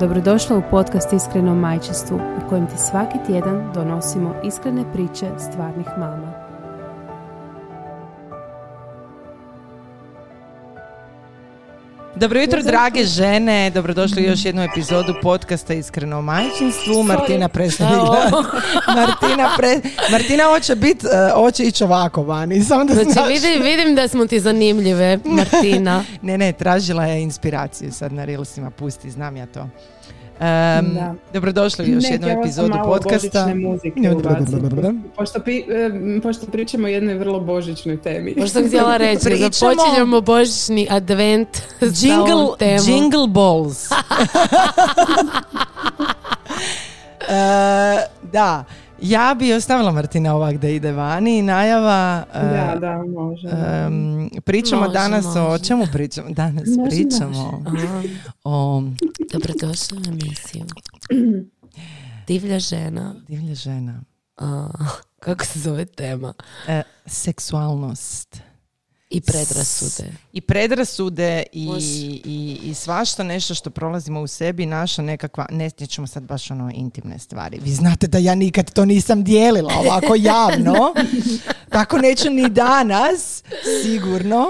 Dobrodošla u podcast Iskreno majčinstvu u kojem ti svaki tjedan donosimo iskrene priče stvarnih mama. Dobro jutro, drage žene. Dobrodošli u još jednu epizodu podcasta Iskreno o majčinstvu. Martina predstavlja. Martina, pre... Martina hoće biti, hoće ići ovako vani. Samo da Znači znaš. vidim, vidim da smo ti zanimljive, Martina. Ne, ne, tražila je inspiraciju sad na Reelsima. Pusti, znam ja to. Um, Da. dobrodošli u još jednu epizodu podcasta. muzike Ne. Pošto, pi, pošto pričamo o jednoj vrlo božićnoj temi. Možda sam htjela reći, Pričamo- započinjemo božićni advent sa Jingle, ovom temom. jingle balls. E, da, ja bi ostavila Martina ovak da ide vani. Najava... e, Da, da, može. em, pričamo Može, danas o čemu pričamo? Danas Može, pričamo o Dobrodošla u emisiju. Divlja žena. divlja žena. A, kako se zove tema? E, seksualnost. I predrasude. I predrasude i, i, i svašta nešto što prolazimo u sebi, naša nekakva, ne ćemo sad baš ono intimne stvari. Vi znate da ja nikad to nisam dijelila ovako javno. Tako neću ni danas, sigurno.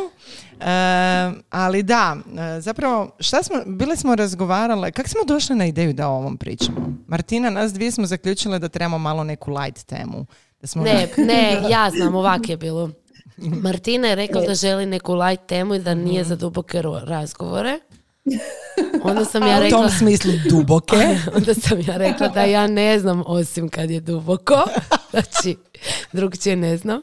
E, ali da, e, zapravo, šta smo, bile smo razgovarale, kako smo došle na ideju da o ovom pričamo? Martina, nas dvije smo zaključile da trebamo malo neku light temu. Da smo Ne, ne, ja znam, ovak je bilo. Martina je rekla da želi neku light temu i da nije za duboke razgovore. Onda sam ja u rekla... tom smislu duboke. Onda sam ja rekla da ja ne znam osim kad je duboko. Znači, drugčije ne znam.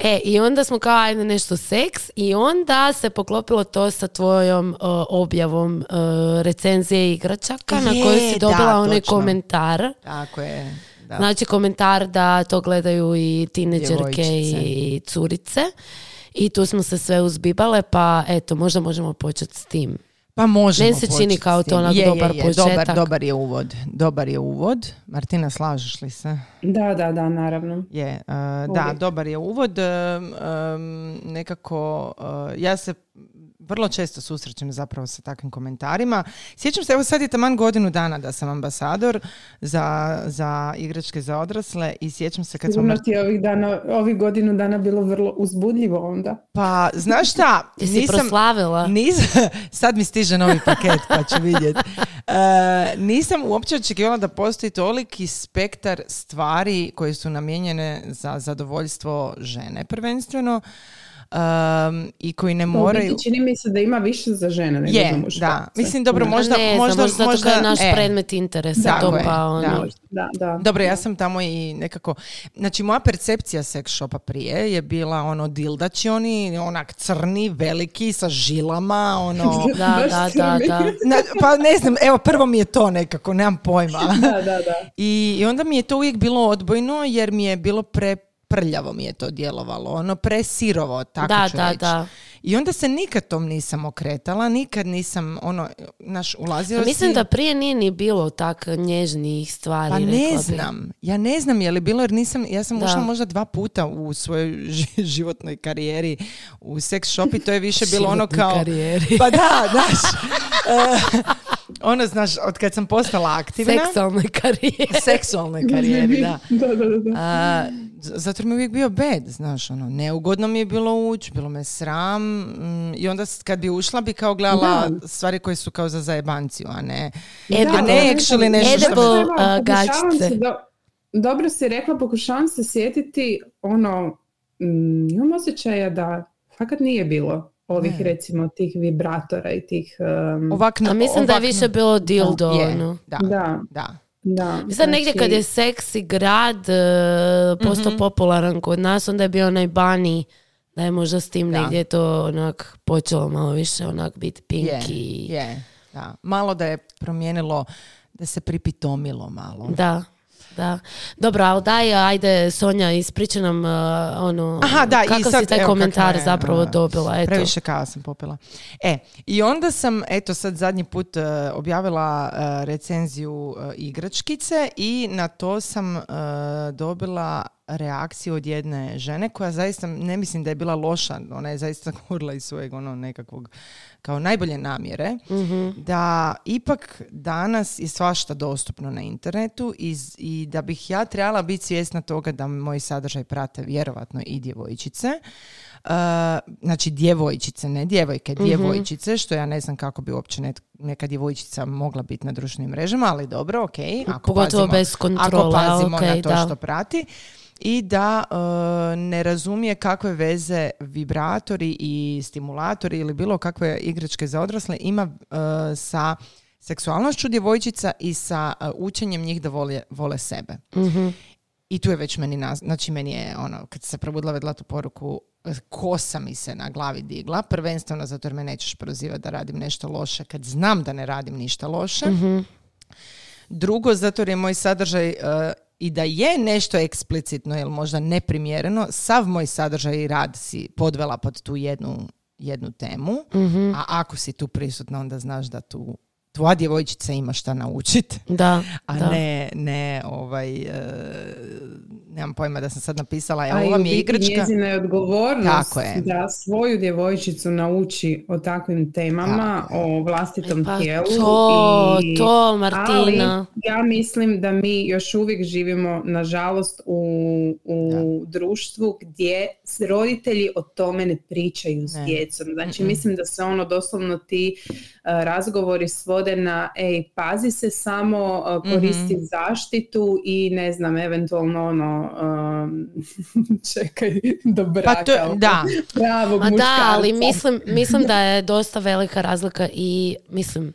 E, i onda smo kao ajde nešto seks i onda se poklopilo to sa tvojom o, objavom o, recenzije igračaka na Je, koju si dobila da, onaj točno. komentar. Tako je. Da. Znači komentar da to gledaju i tineđerke i curice. I tu smo se sve uzbibale, pa eto, možda možemo početi s tim. Pa možemo Meni se čini kao to onak je, dobar je, je, početak. Dobar, dobar je uvod. Dobar je uvod. Martina, slažeš li se? Da, da, da, naravno. Je, uh, da, dobar je uvod. Um, nekako, uh, ja se vrlo često susrećem zapravo sa takvim komentarima. Sjećam se, evo sad je taman godinu dana da sam ambasador za, za igračke za odrasle i sjećam se kad smo... Sigurno ti je ovih, dana, ovih godinu dana bilo vrlo uzbudljivo onda. Pa, znaš šta? Jesi proslavila? Nis- sad mi stiže novi paket pa ću vidjeti. E, nisam uopće očekivala da postoji toliki spektar stvari koje su namijenjene za zadovoljstvo žene prvenstveno um, i koji ne moraju... biti čini mi se da ima više za žene nego za Je, muškarce. da. Mislim, dobro, Da. možda... ne možda, znam, možda zato možda, je naš e, predmet interesa to je, pa ono. da. Da, da. Dobro, ja sam tamo i nekako... Znači, moja percepcija sex shopa prije je bila ono dildači oni, onak crni, veliki, sa žilama, ono... Da, da, da, da. Na, pa ne znam, evo prvo mi je to nekako, nemam pojma. Da, da, da. I, I onda mi je to uvijek bilo odbojno jer mi je bilo pre prljavo mi je to djelovalo, ono presirovo, tako Da, ću da, reći. da. I onda se nikad tom nisam okretala, nikad nisam, ono, naš, ulazila Pa mislim si- da prije nije ni bilo tak nježnijih stvari. Pa ne bi. znam, ja ne znam je li bilo jer nisam, ja sam ušla možda dva puta u svojoj ži- životnoj karijeri u sex shop i to je više bilo ono kao... karijeri. Pa da, znaš, eh, ono, znaš, od kad sam postala aktivna... Seksualnoj karijeri. seksualnoj karijeri, da. Da, da, da. A, zato mi je uvijek bio bed, znaš, ono, neugodno mi je bilo ući, bilo me sram mm, i onda kad bi ušla bi kao gledala stvari koje su kao za zajebanciju, a ne, Edible. a ne actually nešto što Edible. uh, do- dobro si rekla, pokušavam se sjetiti ono, mm, imam osjećaja da fakat nije bilo ovih Ne. recimo tih vibratora i tih um, Ovak, A mislim da je ovak- više bilo dildo. Je, ono. da, da, da. da. Sad negdje znači- kad je seksi grad e, postao Mhm. popularan kod nas, onda je bio onaj bani da je možda s tim Da. negdje to onak počelo malo više onak biti pink Je, i... je, da. Malo da je promijenilo, da se pripitomilo malo. Da. Da. Dobro, ali daj, ajde, Sonja, ispričaj nam uh, ono, Aha, da, i kakav sad, si taj evo, komentar je, zapravo a, dobila. Eto. Previše kava sam popila. E, i onda sam, eto sad zadnji put e, objavila e, recenziju e, igračkice i na to sam e, dobila reakciju od jedne žene koja zaista, ne mislim da je bila loša, ona je zaista govorila iz svojeg ono nekakvog kao najbolje namjere, Mhm. da ipak danas je svašta dostupno na internetu i, i da bih ja trebala biti svjesna toga da moj sadržaj prate vjerovatno i djevojčice. Uh, znači djevojčice, ne djevojke, Mhm. djevojčice, što ja ne znam kako bi uopće net- neka djevojčica mogla biti na društvenim mrežama, ali dobro, ok. Ako Pogotovo pazimo- bez kontrole, Ako pazimo ok, na to da. što prati i da e, ne razumije kakve veze vibratori i stimulatori ili bilo kakve igračke za odrasle ima e, sa seksualnošću djevojčica i sa e, učenjem njih da vole, vole sebe. Mhm. I tu je već meni, naz- znači meni je ono, kad se probudila vidjela tu poruku, kosa mi se na glavi digla, prvenstveno zato jer me nećeš prozivati da radim nešto loše, kad znam da ne radim ništa loše. Mhm. Drugo, zato jer je moj sadržaj e, i da je nešto eksplicitno ili možda neprimjereno, sav moj sadržaj i rad si podvela pod tu jednu, jednu temu, Mhm. a ako si tu prisutna onda znaš da tu tvoja djevojčica ima šta naučit, Da, a da. ne, ne ovaj, e, nemam pojma da sam sad napisala, A evo i ova u mi je igračka. njezina je odgovornost Tako je. da svoju djevojčicu nauči o takvim temama, Tako o vlastitom Pa tijelu. to, i... to, Martina. Ali ja mislim da mi još uvijek živimo, nažalost, u, u društvu gdje s- roditelji o tome ne pričaju s Ne. djecom. Znači, Mm-mm. mislim da se ono doslovno ti uh, razgovori svode na ej, pazi se samo, uh, koristi Mhm. zaštitu i ne znam, eventualno ono, um, čekaj, do braka. Pa to, da, Pravog Ma da, ali mislim, mislim da je dosta velika razlika i mislim,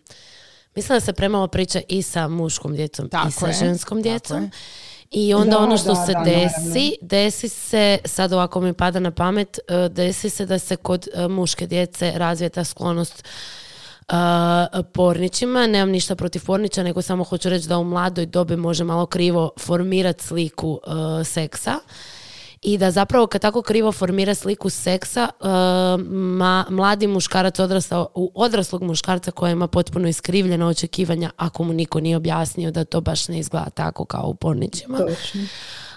mislim da se premalo priča i sa muškom djecom Tako i sa je, ženskom djecom. je. I onda Da, ono što da, se da, desi, naravno. desi se, sad ovako mi pada na pamet, e, desi se da se kod e, muške djece razvije ta sklonost porničima. Nemam ništa protiv porniča, nego samo hoću reći da u mladoj dobi može malo krivo formirati sliku e, seksa. I da zapravo kad tako krivo formira sliku seksa, e, ma, mladi muškarac odrastao u odraslog muškarca koji ima potpuno iskrivljena očekivanja ako mu niko nije objasnio da to baš ne izgleda tako kao u porničima. Točno.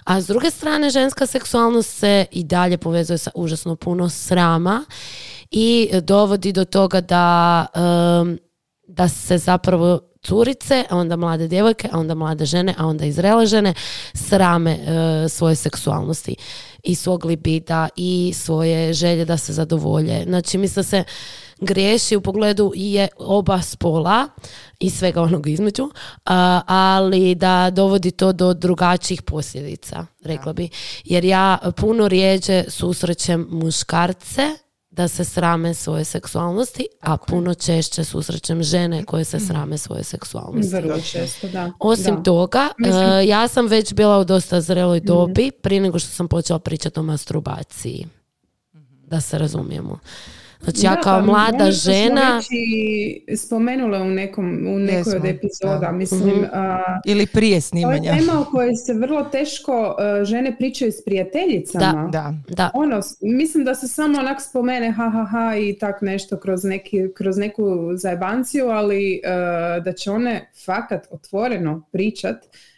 A s druge strane, ženska seksualnost se i dalje povezuje sa užasno puno srama i dovodi do toga da, da se zapravo curice, a onda mlade djevojke, a onda mlade žene, a onda i zrele žene srame e, svoje seksualnosti i svog libida i svoje želje da se zadovolje. Znači, mislim se griješi u pogledu i je oba spola i svega onog između, a, ali da dovodi to do drugačijih posljedica, rekla bi. Jer ja puno rijeđe susrećem muškarce da se srame svoje seksualnosti, a puno češće susrećem žene koje se srame svoje seksualnosti. Vrlo često, da. Osim da. toga, Mislim- e, ja sam već bila u dosta zreloj dobi prije nego što sam počela pričati o masturbaciji. Da se razumijemo. Znači ja Da, kao pa mlada ono žena... već spomenule u, nekom, u nekoj Jesmo, od epizoda, da. mislim, Mhm. a, ili prije to je snimanja. tema o kojoj se vrlo teško a, žene pričaju s prijateljicama. Da, Da, Ono, s- mislim da se samo onak spomene ha ha ha i tak nešto kroz, neki, kroz neku zajebanciju, ali a, da će one fakat otvoreno pričat,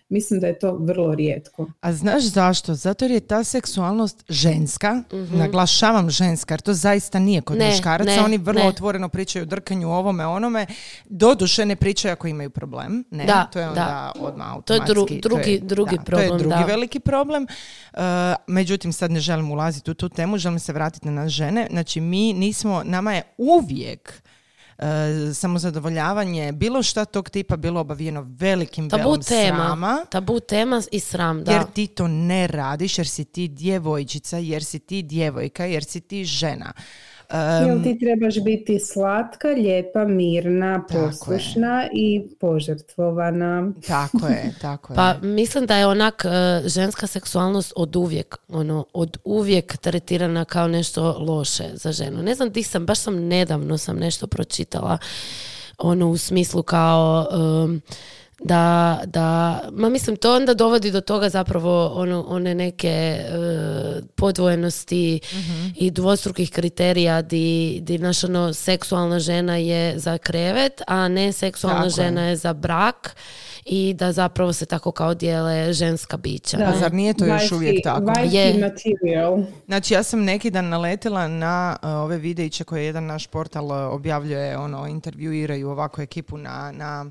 mislim da je to vrlo rijetko. A znaš zašto? Zato jer je ta seksualnost ženska, naglašavam ženska, jer to zaista nije kod. Ne, muškaraca. ne, Oni vrlo ne. otvoreno pričaju o drkanju, ovome, onome. Doduše ne pričaju ako imaju problem. Ne, Da, to je da. onda odmah To je dru- automatski. drugi- drugi da, To je problem, drugi da. veliki problem. Uh, međutim, sad ne želim ulaziti u tu temu, želim se vratiti na nas žene. Znači, mi nismo, nama je uvijek samozadovoljavanje, bilo šta tog tipa bilo obavijeno velikim tabu velom tema. srama. Tabu tema i sram, da. Jer ti to ne radiš, jer si ti djevojčica, jer si ti djevojka, jer si ti žena. Um, Jel ti trebaš biti slatka, lijepa, mirna, poslušna i požrtvovana. tako je, tako je. Pa mislim da je onak e, ženska seksualnost od uvijek, ono, od uvijek tretirana kao nešto loše za ženu. Ne znam di sam, baš sam nedavno sam nešto pročitala, ono u smislu kao em, da, da, ma mislim to onda dovodi do toga zapravo ono, one neke e, podvojenosti i dvostrukih kriterija di, di naša ono, seksualna žena je za krevet, a ne seksualna Tako je. žena je za brak i da zapravo se tako kao dijele ženska bića. Pa zar nije to još uvijek tako? Je. Znači ja sam neki dan naletila na uh, ove videiće koje jedan naš portal uh, objavljuje, ono, intervjuiraju ovako ekipu na, na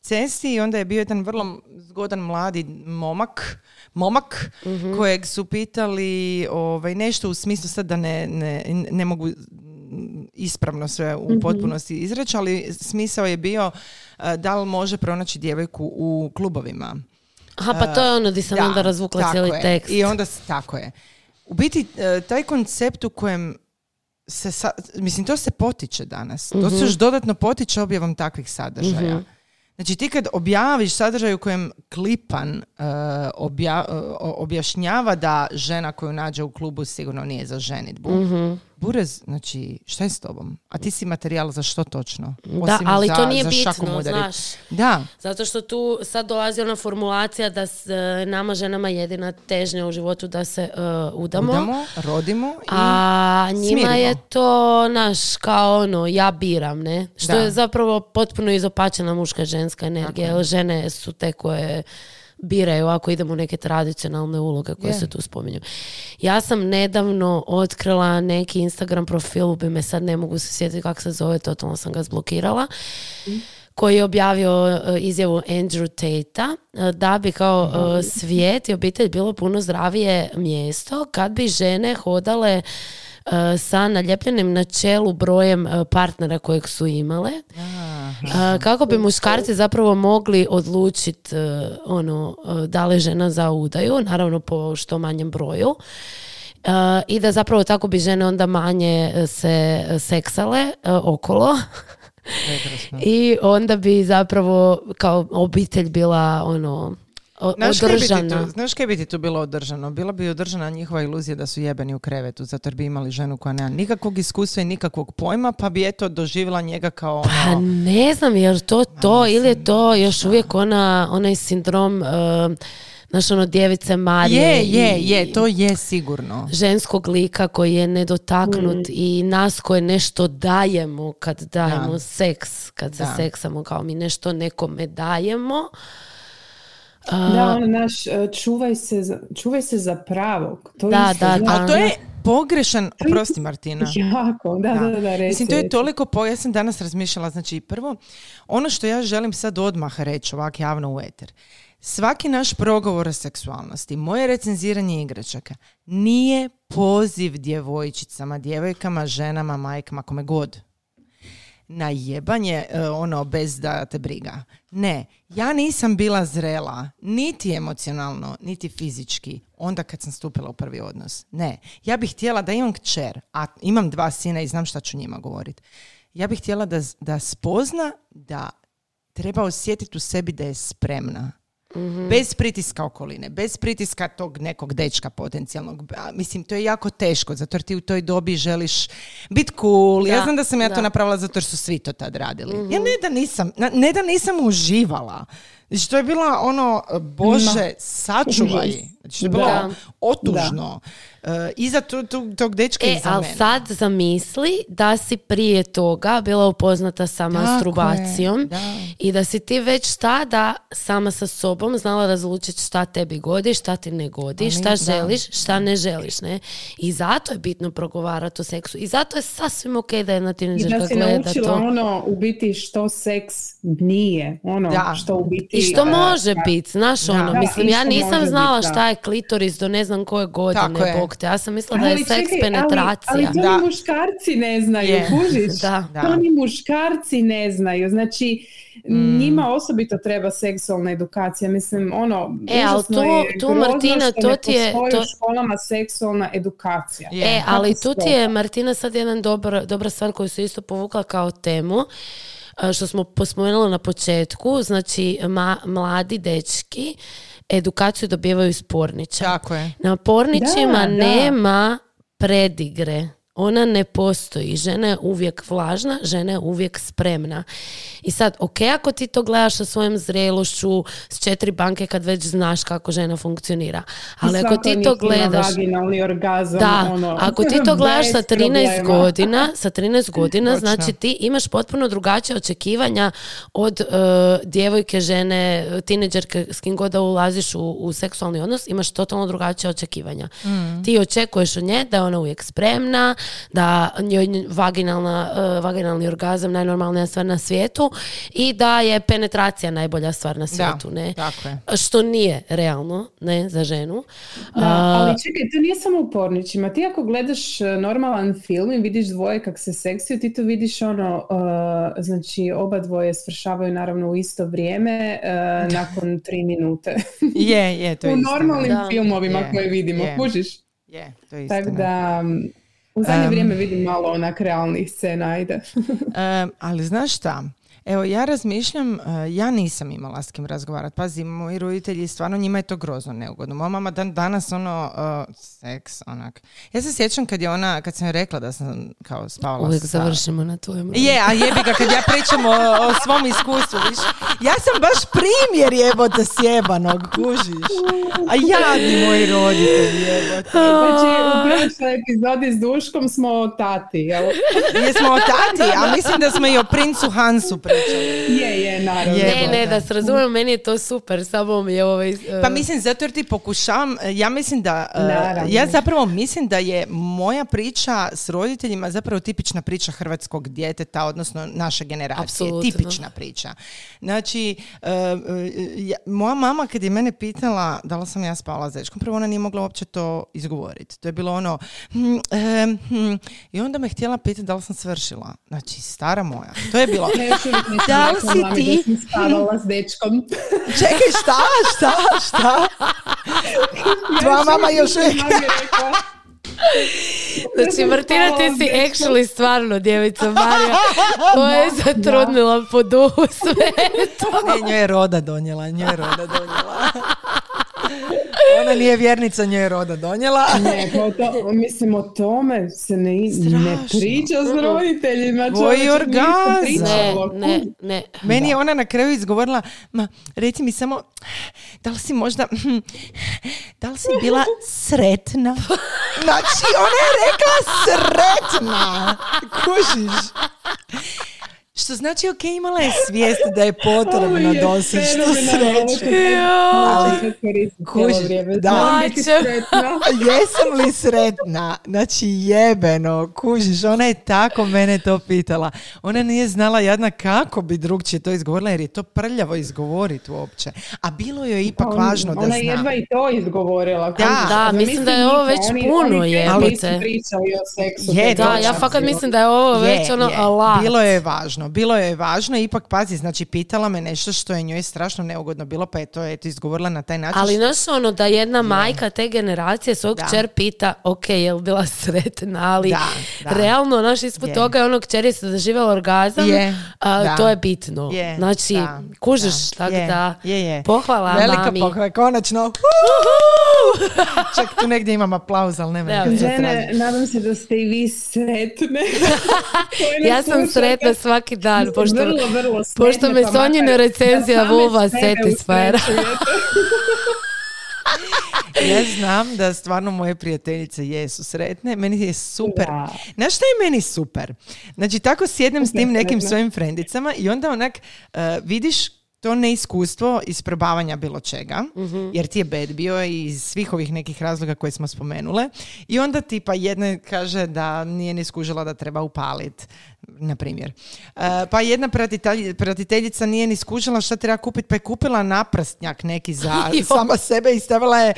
cesti i onda je bio jedan vrlo zgodan mladi momak, momak kojeg su pitali ovaj, nešto u smislu sad da ne, ne, ne mogu ispravno sve u potpunosti izreći, ali smisao je bio uh, da li može pronaći djevojku u klubovima. Aha, pa to je ono di sam Da, onda razvukla tako cijeli je. tekst. I onda, tako je. U biti, e, taj koncept u kojem se, sa- mislim, to se potiče danas. To Mhm. se još dodatno potiče objavom takvih sadržaja. Znači ti kad objaviš sadržaj u kojem klipan e, obja- e, objašnjava da žena koju nađe u klubu sigurno nije za ženitbu. Mhm. Burez, znači, šta je s tobom? A ti si materijal za što točno? Da, Osim ali za- to nije za bitno, znaš. Da, Zato što tu sad dolazi ona formulacija da s, e, nama ženama jedina težnja u životu da se e, udamo. udamo, rodimo i A njima smirimo. je to, naš, kao ono, ja biram, ne? Što Da. je zapravo potpuno izopačena muška ženska energija. Jer žene su te koje biraju ako idemo u neke tradicionalne uloge koje Je. se tu spominju. Ja sam nedavno otkrila neki Instagram profil, bi me sad ne mogu se sjetiti kako se zove, totalno sam ga zblokirala koji je objavio e, izjavu Andrew Tate da bi kao e, svijet i obitelj bilo puno zdravije mjesto kad bi žene hodale e, sa naljepljenim na čelu brojem e, partnera kojeg su imale E, kako bi muškarci zapravo mogli odlučiti ono e, da li žena za udaju naravno po što manjem broju E, i da zapravo tako bi žene onda manje se seksale okolo. I onda bi zapravo kao obitelj bila ono Znaš kaj, bi tu, znaš kaj bi ti tu bilo održano? Bila bi održana njihova iluzija da su jebeni u krevetu, zato jer bi imali ženu koja nema nikakvog iskustva i nikakvog pojma, pa bi eto doživjela njega kao Pa ono... ne znam, jer to to ili je to još uvijek ona, onaj sindrom uh, znaš ono djevice Marije Je, je, je, to je sigurno. ženskog lika koji je nedotaknut Mm. i nas koje nešto dajemo kad dajemo Da. seks, kad se Da. seksamo kao mi nešto nekome dajemo. Da, ono naš, e, čuvaj se, za, čuvaj se za pravog. To Da, isto, da, da. Ali to je pogrešan, oprosti Martina. Jako, da, da, da, reci, Mislim, to je toliko, po... ja sam danas razmišljala, znači prvo, ono što ja želim sad odmah reći ovak javno u eter, svaki naš progovor o seksualnosti, moje recenziranje igračaka, nije poziv djevojčicama, djevojkama, ženama, majkama, kome god na jebanje, e, ono, bez da te briga. Ne, ja nisam bila zrela, niti emocionalno, niti fizički, onda kad sam stupila u prvi odnos. Ne, ja bih htjela da imam kćer, a imam dva sina i znam šta ću njima govoriti. Ja bih htjela da, da spozna da treba osjetiti u sebi da je spremna. Bez pritiska okoline, bez pritiska tog nekog dečka potencijalnog. Mislim, to je jako teško, zato jer ti u toj dobi želiš biti cool. ja Da, znam da sam ja to da. napravila zato jer su svi to tad radili. Ja ne da nisam, ne da nisam uživala. Znači, to je bila ono, Bože, sačuvaj. Znači, to je bilo Da. otužno. E, iza tu, tu- tog dečka E, iza ali mene. sad zamisli da si prije toga bila upoznata sa masturbacijom je, da. i da si ti već tada sama sa sobom znala razlučiti šta tebi godi, šta ti ne godi, Ali, šta da. želiš, šta ne želiš, ne? I zato je bitno progovarati o seksu. I zato je sasvim ok da jedna I tineđerka da si gleda naučila to. ono u biti što seks nije. Ono Da. što u biti... I što e, može biti, znaš ono, Da, mislim, i ja nisam znala šta je klitoris do ne znam koje Tako godine, je. bog te. Ja sam mislila da je seks čekaj, penetracija. Ali, ali to Da. ni muškarci ne znaju, Je. kužiš? Da. Da. To ni muškarci ne znaju. Znači, Mm. njima osobito treba seksualna edukacija. Mislim, ono, E, ali užasno tu- je tu, grozno Martina, što to ne ti je- postoji to- u školama seksualna edukacija. E, ali tu ti je. Martina, sad jedan dobar, dobra stvar koju se isto povukla kao temu, što smo pospomenuli na početku, znači ma- mladi dečki edukaciju dobivaju iz pornića. Tako je. Na pornićima Da, da. nema predigre. Ona ne postoji. Žena je uvijek vlažna, žena je uvijek spremna. I sad, ok, ako ti to gledaš sa svojom zrelošću, s četiri banke kad već znaš kako žena funkcionira. Ali ako ti to gledaš... Vaginalni orgazam, Da, ono, ako ti to gledaš sa bez 13 problema. godina, sa 13 godina, Točno. znači ti imaš potpuno drugačije očekivanja od e, djevojke, žene, tineđerke, s kim god da ulaziš u, u seksualni odnos, imaš totalno drugačije očekivanja. Ti očekuješ od nje da je ona uvijek spremna, da njoj nj- vaginalna, e, vaginalni orgazam najnormalnija stvar na svijetu i da je penetracija najbolja stvar na svijetu, ne? tako je. Što nije realno, ne, za ženu. Da, A, ali čekaj, to nije samo u pornićima. Ti ako gledaš e, normalan film i vidiš dvoje kak se seksiju, ti to vidiš ono, e, znači oba dvoje svršavaju naravno u isto vrijeme e, nakon tri minute. Je, je, to je u istina. normalnim Da. filmovima Je, koje vidimo, je. kužiš? Je, to je istina. Tako da, m, u zadnje Em. vrijeme vidim malo onak realnih scena, ajde. Em, ali znaš šta? Evo, ja razmišljam, e, ja nisam imala s kim razgovarati. Pazi, moji roditelji, stvarno njima je to grozno neugodno. Moja mama dan danas, ono, e, seks, onak. Ja se sjećam kad je ona, kad sam joj rekla da sam kao spavala uvijek sa... završimo na tvojem Je, a jebi ga kad ja pričam o, o svom iskustvu, viš. Ja sam baš primjer jebote sjebanog, kužiš. A jadni moji roditelji jebote. Znači, u prošloj epizodi s Duškom smo o tati, jel? Jesmo o tati, a mislim da smo i o princu Hansu pričali. Je, je, naravno. Je. Ne, ne, da se razumijem, meni je to super, samo mi je ovaj... Pa mislim, zato jer ti pokušavam, ja mislim da, uh, ja zapravo mislim da je moja priča s roditeljima zapravo tipična priča hrvatskog djeteta, odnosno naše generacije. Apsolutno. Tipična priča. Znači, uh, uh, ja- moja mama kad je mene pitala da li sam ja spala s dečkom, prvo ona nije mogla uopće to izgovoriti. To je bilo ono, hm, em, hm, i onda me htjela pitati da li sam svršila. Znači, stara moja. To je bilo. Da li si ti? Da sam spavala s dečkom. Čekaj, šta, šta, šta? Tvoja mama još uvijek... Znači, Martina, ti si actually stvarno djevica Marija koja je zatrudnila po duhu sve to. Ne, njoj je roda donijela, njoj je roda donijela. Ona nije vjernica, njoj je roda donijela. Ne, pa o to, mislim o tome se ne, ne priča s roditeljima. Tvoj orgazam. Ne, ne, ne. Meni je ona na kraju izgovorila, ma, reci mi samo, da li si možda, da li si bila sretna? Znači, ona je rekla sretna. Kužiš? Što znači, ok, imala je svijest da je potrebno je doseći tu sreću. kad- Ali, vrijeme. da. Jesam li sretna? Znači jebeno, kužiš, ona je tako mene to pitala. Ona nije znala jedna kako bi drugčije to izgovorila jer je to prljavo izgovoriti uopće. A bilo joj je ipak On- važno da Ona zna. je jedva i to izgovorila. Da. Da, mislim da je ovo već oni, puno oni jebote. pričali o seksu. Je, Da, ja fakat mislim da je ovo već ono je. Bilo je važno, bilo je važno, ipak pazi, znači pitala me nešto što je njoj strašno neugodno bilo, pa je to eto izgovorila na taj način. Ali znaš ono da jedna majka te generacije svog Da. kćer pita ok, je li bila sretna, ali Da, da. realno naš ispod Je. toga je ono kćer je se doživjela orgazam, Je, da. to je bitno. Je, znači, da, kužiš, da. tako Je, da, je, je. pohvala Velika mami. pohvala, konačno. Čak tu negdje imam aplauz, ali nema Da, nikad se Žene, nadam se da ste i vi sretne. Ja sam sretna svaki dan, pošto, vrlo, vrlo pošto sretne, me pa Sonjina recenzija da same Ja znam da stvarno moje prijateljice jesu sretne. Meni je super. Da. Znaš šta je meni super? Znači, tako sjednem s tim nekim svojim frendicama i onda onak eh, vidiš to neiskustvo isprobavanja bilo čega, jer ti je bed bio iz svih ovih nekih razloga koje smo spomenule. I onda tipa jedna kaže da nije ni skužila da treba upalit, na primjer. Eh, pa jedna pratitelj- pratiteljica nije ni skužila šta treba kupiti, pa je kupila naprstnjak neki za sama sebe i stavila je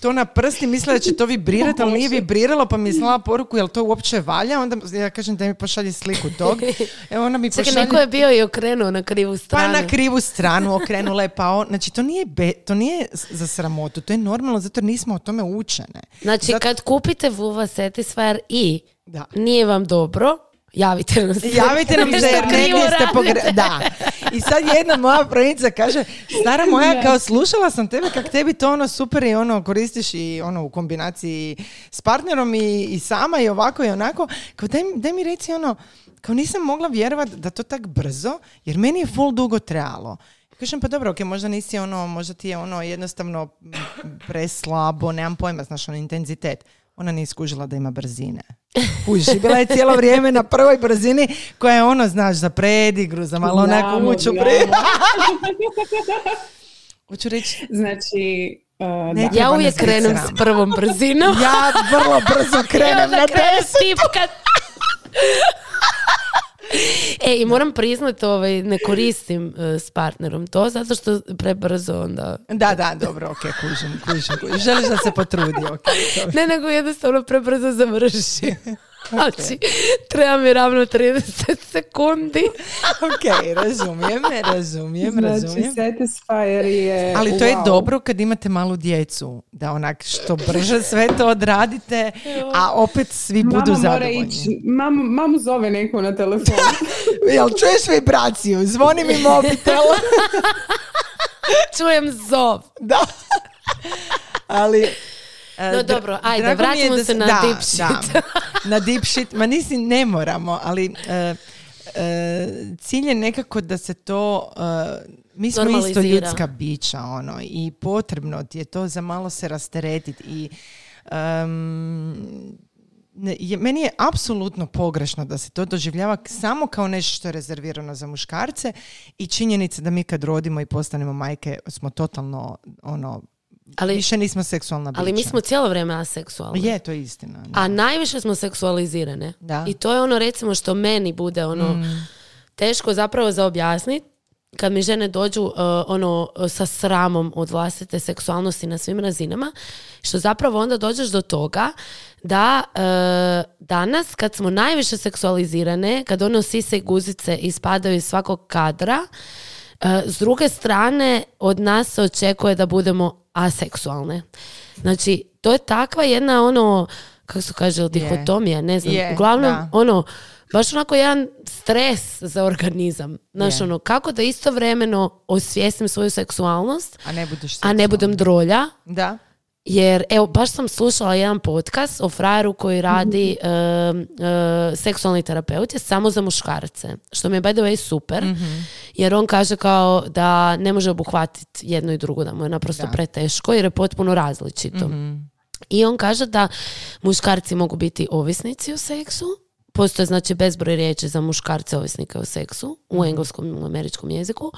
to na prst i mislila da će to vibrirati, ali nije vibriralo, pa mi je slala poruku, jel to uopće valja? Onda ja kažem da mi pošalje sliku tog. Evo ona mi Čekaj, pošalje... neko je bio i okrenuo na krivu Pa stranu. na krivu stranu okrenula je, pa on, znači to nije, be, to nije za sramotu, to je normalno zato jer nismo o tome učene. Znači, Zato- kad kupite vulva satisfier i Da. nije vam dobro, javite nam se. Javite nam se jer negdje ste pogre... Da. I sad jedna moja pravica kaže, stara moja, kao slušala sam tebe kak tebi to ono super i ono koristiš i ono u kombinaciji s partnerom i, i sama i ovako i onako. Kao daj, daj mi reci ono, kao nisam mogla vjerovati da to tak brzo, jer meni je full dugo trajalo. Kažem, pa dobro, ok, možda nisi ono, možda ti je ono jednostavno preslabo, nemam pojma, znaš, ono intenzitet. Ona nije skužila da ima brzine. Kužiš, i bila je cijelo vrijeme na prvoj brzini koja je ono, znaš, za predigru, za malo onako Znamo, uću znamo. pre... Hoću reći, Znači, uh, Ne, da. treba Ja uvijek nas biti krenem s prvom brzinom. ja vrlo brzo krenem onda na krenem deset. E, i moram priznat, ovaj, ne koristim e, s partnerom to, zato što prebrzo onda... Da, da, dobro, ok, kužim, kužim, kužim. Želiš da se potrudi, ok. dobro. Ne, nego jednostavno prebrzo završi. Znači, treba mi ravno 30 sekundi. ok, razumijem, razumijem, Znači, razumijem. Satisfyer je... Ali to je wow. dobro kad imate malu djecu, da onak što brže sve to odradite, a opet svi budu Mama mora zadovoljni. ići, mamu, mamu zove neko na telefon. Jel čuješ vibraciju? Zvoni mi mobitel. Čujem zov. da. Ali... No dra- dobro, ajde, je vratimo da se na da, da. Na deep shit. Ma nisi, ne moramo, ali e, e, cilj je nekako da se to... e, mi smo isto ljudska bića, ono, i potrebno ti je to za malo se rasteretiti i em, ne, je, meni je apsolutno pogrešno da se to doživljava samo kao nešto što je rezervirano za muškarce i činjenica da mi kad rodimo i postanemo majke smo totalno ono Ali, više nismo seksualna bića. ali mi smo cijelo vrijeme aseksualni. Je, to je istina. da. A najviše smo seksualizirane. Da. I to je ono recimo što meni bude ono Mm. teško zapravo za objasniti kad mi žene dođu uh, ono sa sramom od vlastite seksualnosti na svim razinama, što zapravo onda dođeš do toga da uh, danas kad smo najviše seksualizirane, kad ono sise i guzice ispadaju iz svakog kadra, uh, s druge strane od nas se očekuje da budemo aseksualne. Znači, to je takva jedna ono, kako se kaže, dihotomija, ne znam. Je, Uglavnom, da. ono, baš onako jedan stres za organizam. Znaš, Je. ono, kako da istovremeno osvijestim svoju seksualnost, A ne budeš a ne budem drolja, Da. Jer, evo, baš sam slušala jedan podcast o frajeru koji radi Mhm. em, e, seksualni terapeut je samo za muškarce, što mi je by the way super, Mhm. jer on kaže kao da ne može obuhvatiti jedno i drugo, da mu je naprosto Da. preteško jer je potpuno različito. Mhm. I on kaže da muškarci mogu biti ovisnici o seksu, postoje znači bezbroj riječi za muškarce ovisnike o seksu u engleskom i američkom jeziku,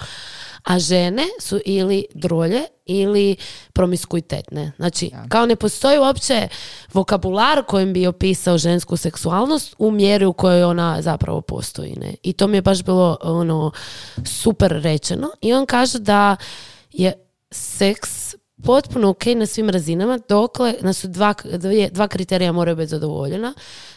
a žene su ili drolje ili promiskuitetne. Znači, kao ne postoji uopće vokabular kojim bi opisao žensku seksualnost u mjeri u kojoj ona zapravo postoji. Ne? I to mi je baš bilo ono super rečeno. I on kaže da je seks potpuno ok na svim razinama, dokle da su dva, dvije- dva kriterija moraju biti zadovoljena,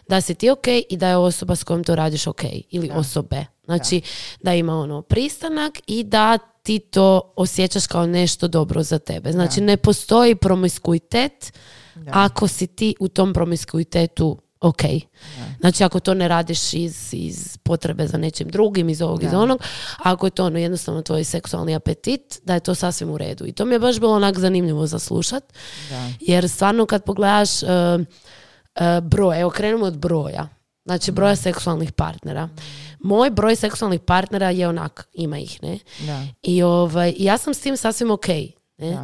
da si ti ok i da je osoba s kojom to radiš ok, ili osobe. Znači, da. ima ono pristanak i da ti to osjećaš kao nešto dobro za tebe. Znači, ne postoji promiskuitet ako si ti u tom promiskuitetu ok. Znači, ako to ne radiš iz, iz potrebe za nečim drugim, iz ovog, iz onog, ako je to ono jednostavno tvoj seksualni apetit, da je to sasvim u redu. I to mi je baš bilo onak zanimljivo za slušat, jer stvarno kad pogledaš uh, uh, broj, evo krenemo od broja, znači broja seksualnih partnera. Moj broj seksualnih partnera je onak, ima ih, ne? Da. I ovaj, ja sam s tim sasvim ok. Ne?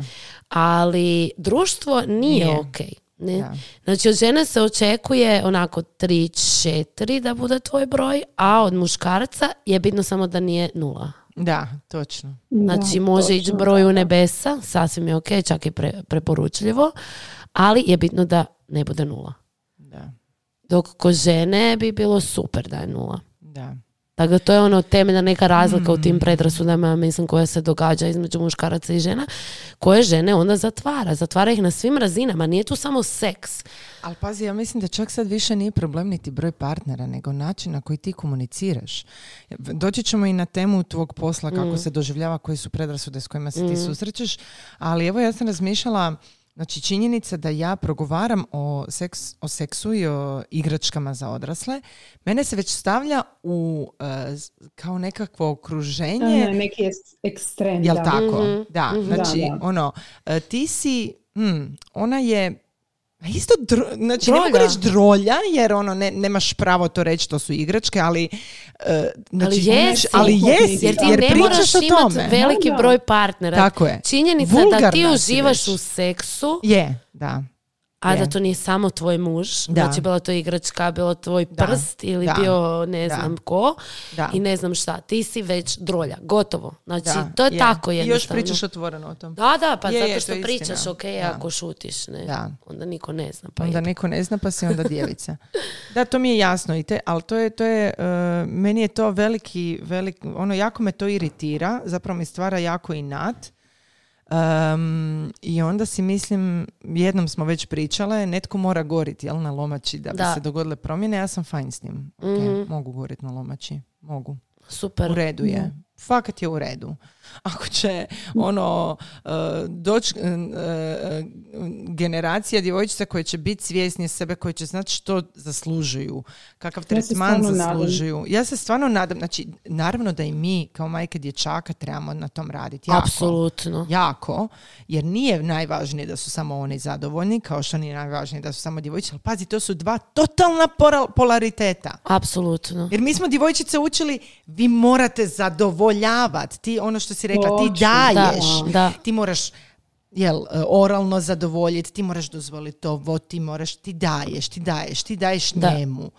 Ali društvo nije, Nije. ok. Ne? Da. Znači od žene se očekuje onako 3-4 da bude tvoj broj, a od muškarca je bitno samo da nije nula. Da, točno. Znači Da, može ići broj da, u da. nebesa, sasvim je ok, čak i pre, preporučljivo, ali je bitno da ne bude nula. Dok kod žene bi bilo super da je nula. Da. Tako da to je ono temeljna neka razlika u Mm. tim predrasudama, mislim, koja se događa između muškaraca i žena, koje žene onda zatvara. Zatvara ih na svim razinama, nije tu samo seks. Ali pazi, ja mislim da čak sad više nije problem niti broj partnera, nego način na koji ti komuniciraš. Doći ćemo i na temu tvog posla, kako Mm. se doživljava, koji su predrasude s kojima se ti susrećeš, ali evo ja sam razmišljala Znači, činjenica da ja progovaram o, seks, o seksu i o igračkama za odrasle, mene se već stavlja u s- kao nekakvo okruženje. Ne, neki ekstrem, Jel da. tako? Mhm, Da, mhm. znači, Da, da. ono, e, ti si, hmm, ona je, a isto, dro- znači ne mogu Drolja. reći drolja, jer ono, ne, nemaš pravo to reći, to su igračke, ali, e, znači, Ali jesi. ali jesi, Jer ti jer ne pričaš moraš o imati tome. veliki broj partnera. Tako je. Činjenica da ti Vulgarna uživaš već. u seksu, Je, da. A je. da to nije samo tvoj muž, Da. znači bila to igračka, bilo tvoj Da. prst ili Da. bio ne znam ko i ne znam šta. Ti si već drolja, gotovo. Znači, to je, tako I još jednostavno. pričaš otvoreno o tom. Da, da, pa Je, zato je, što to je pričaš, istina. ok, ako šutiš, ne, Da. onda niko ne zna. Pa onda je. niko ne zna pa si onda djevica. Da, to mi je jasno, i te, ali to je, to je e, meni je to veliki, velik, ono jako me to iritira, zapravo mi stvara jako inat. Um, I onda si mislim, jednom smo već pričale, netko mora goriti, jel, na lomači da bi Da. se dogodile promjene, ja sam fajn s njim. Ok, Mhm. Mogu goriti na lomači, mogu. Super. U redu je. Fakat je u redu. Ako će ono uh, doći uh, uh, generacija djevojčica koje će biti svjesni sebe, koje će znati što zaslužuju, kakav tretman stvarno nadam. zaslužuju. Ja se stvarno nadam, znači naravno da i mi kao majke dječaka trebamo na tom raditi. Jako. Apsolutno. Jako, jer nije najvažnije da su samo oni zadovoljni, kao što nije najvažnije da su samo djevojčice, ali pazi, to su dva totalna polariteta. Apsolutno. Jer mi smo djevojčice učili, vi morate zadovoljavati. Ti, ono što si rekla, ti daješ. da, da. Ti moraš jel, e, oralno zadovoljiti, ti moraš dozvoliti ovo, ti moraš, ti daješ, ti daješ, ti daješ Da. njemu.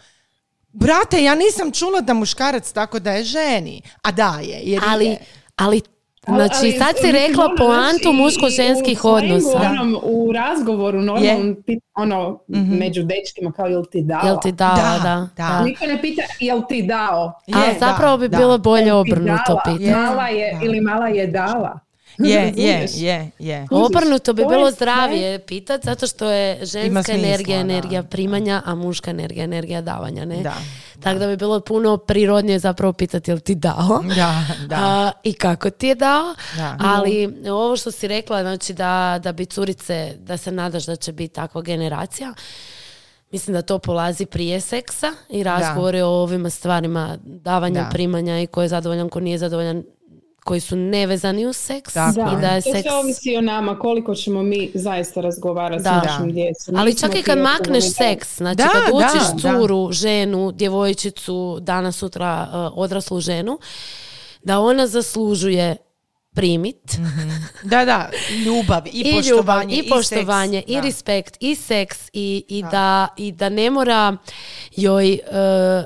Brate, ja nisam čula da muškarac tako daje ženi, a daje. Jer Ali, je. ali, znači Ali- sad si rekla poantu muško-ženskih odnosa. onom, u razgovoru, normalnom, pit- ono, Mhm. među dečkima, kao jel ti dala? Jel ti dao, Da, da. da. Niko ne pita jel ti dao? Je, Ali da, zapravo bi da. bilo bolje obrnuto pitanje. Mala je Da. ili mala je dala. Je, je, je, je. Obrnuto bi bilo zdravije pitat zato što je ženska smisla, energija da. energija primanja, a muška energija energija davanja, ne? Da, Tako da bi bilo puno prirodnije zapravo pitati jel ti dao Da, da. a, i kako ti je dao. Da. Ali ovo što si rekla, znači da, da bi curice, da se nadaš da će biti takva generacija, Mislim da to polazi prije seksa i razgovori o ovim stvarima davanja, Da. primanja i ko je zadovoljan, ko nije zadovoljan, koji su nevezani uz seks Tako i da je to seks... sve ovisi o nama, koliko ćemo mi zaista razgovarati Da. s našim djecom. Ali čak i kad makneš odgovorni. seks, znači Da, kad da, učiš da. curu, ženu, djevojčicu, danas sutra uh, odraslu ženu, da ona zaslužuje primit Da, da, ljubav i, i, poštovanje. ljubav, i poštovanje, i Da. respekt, i seks, i, i, da, i da ne mora joj uh,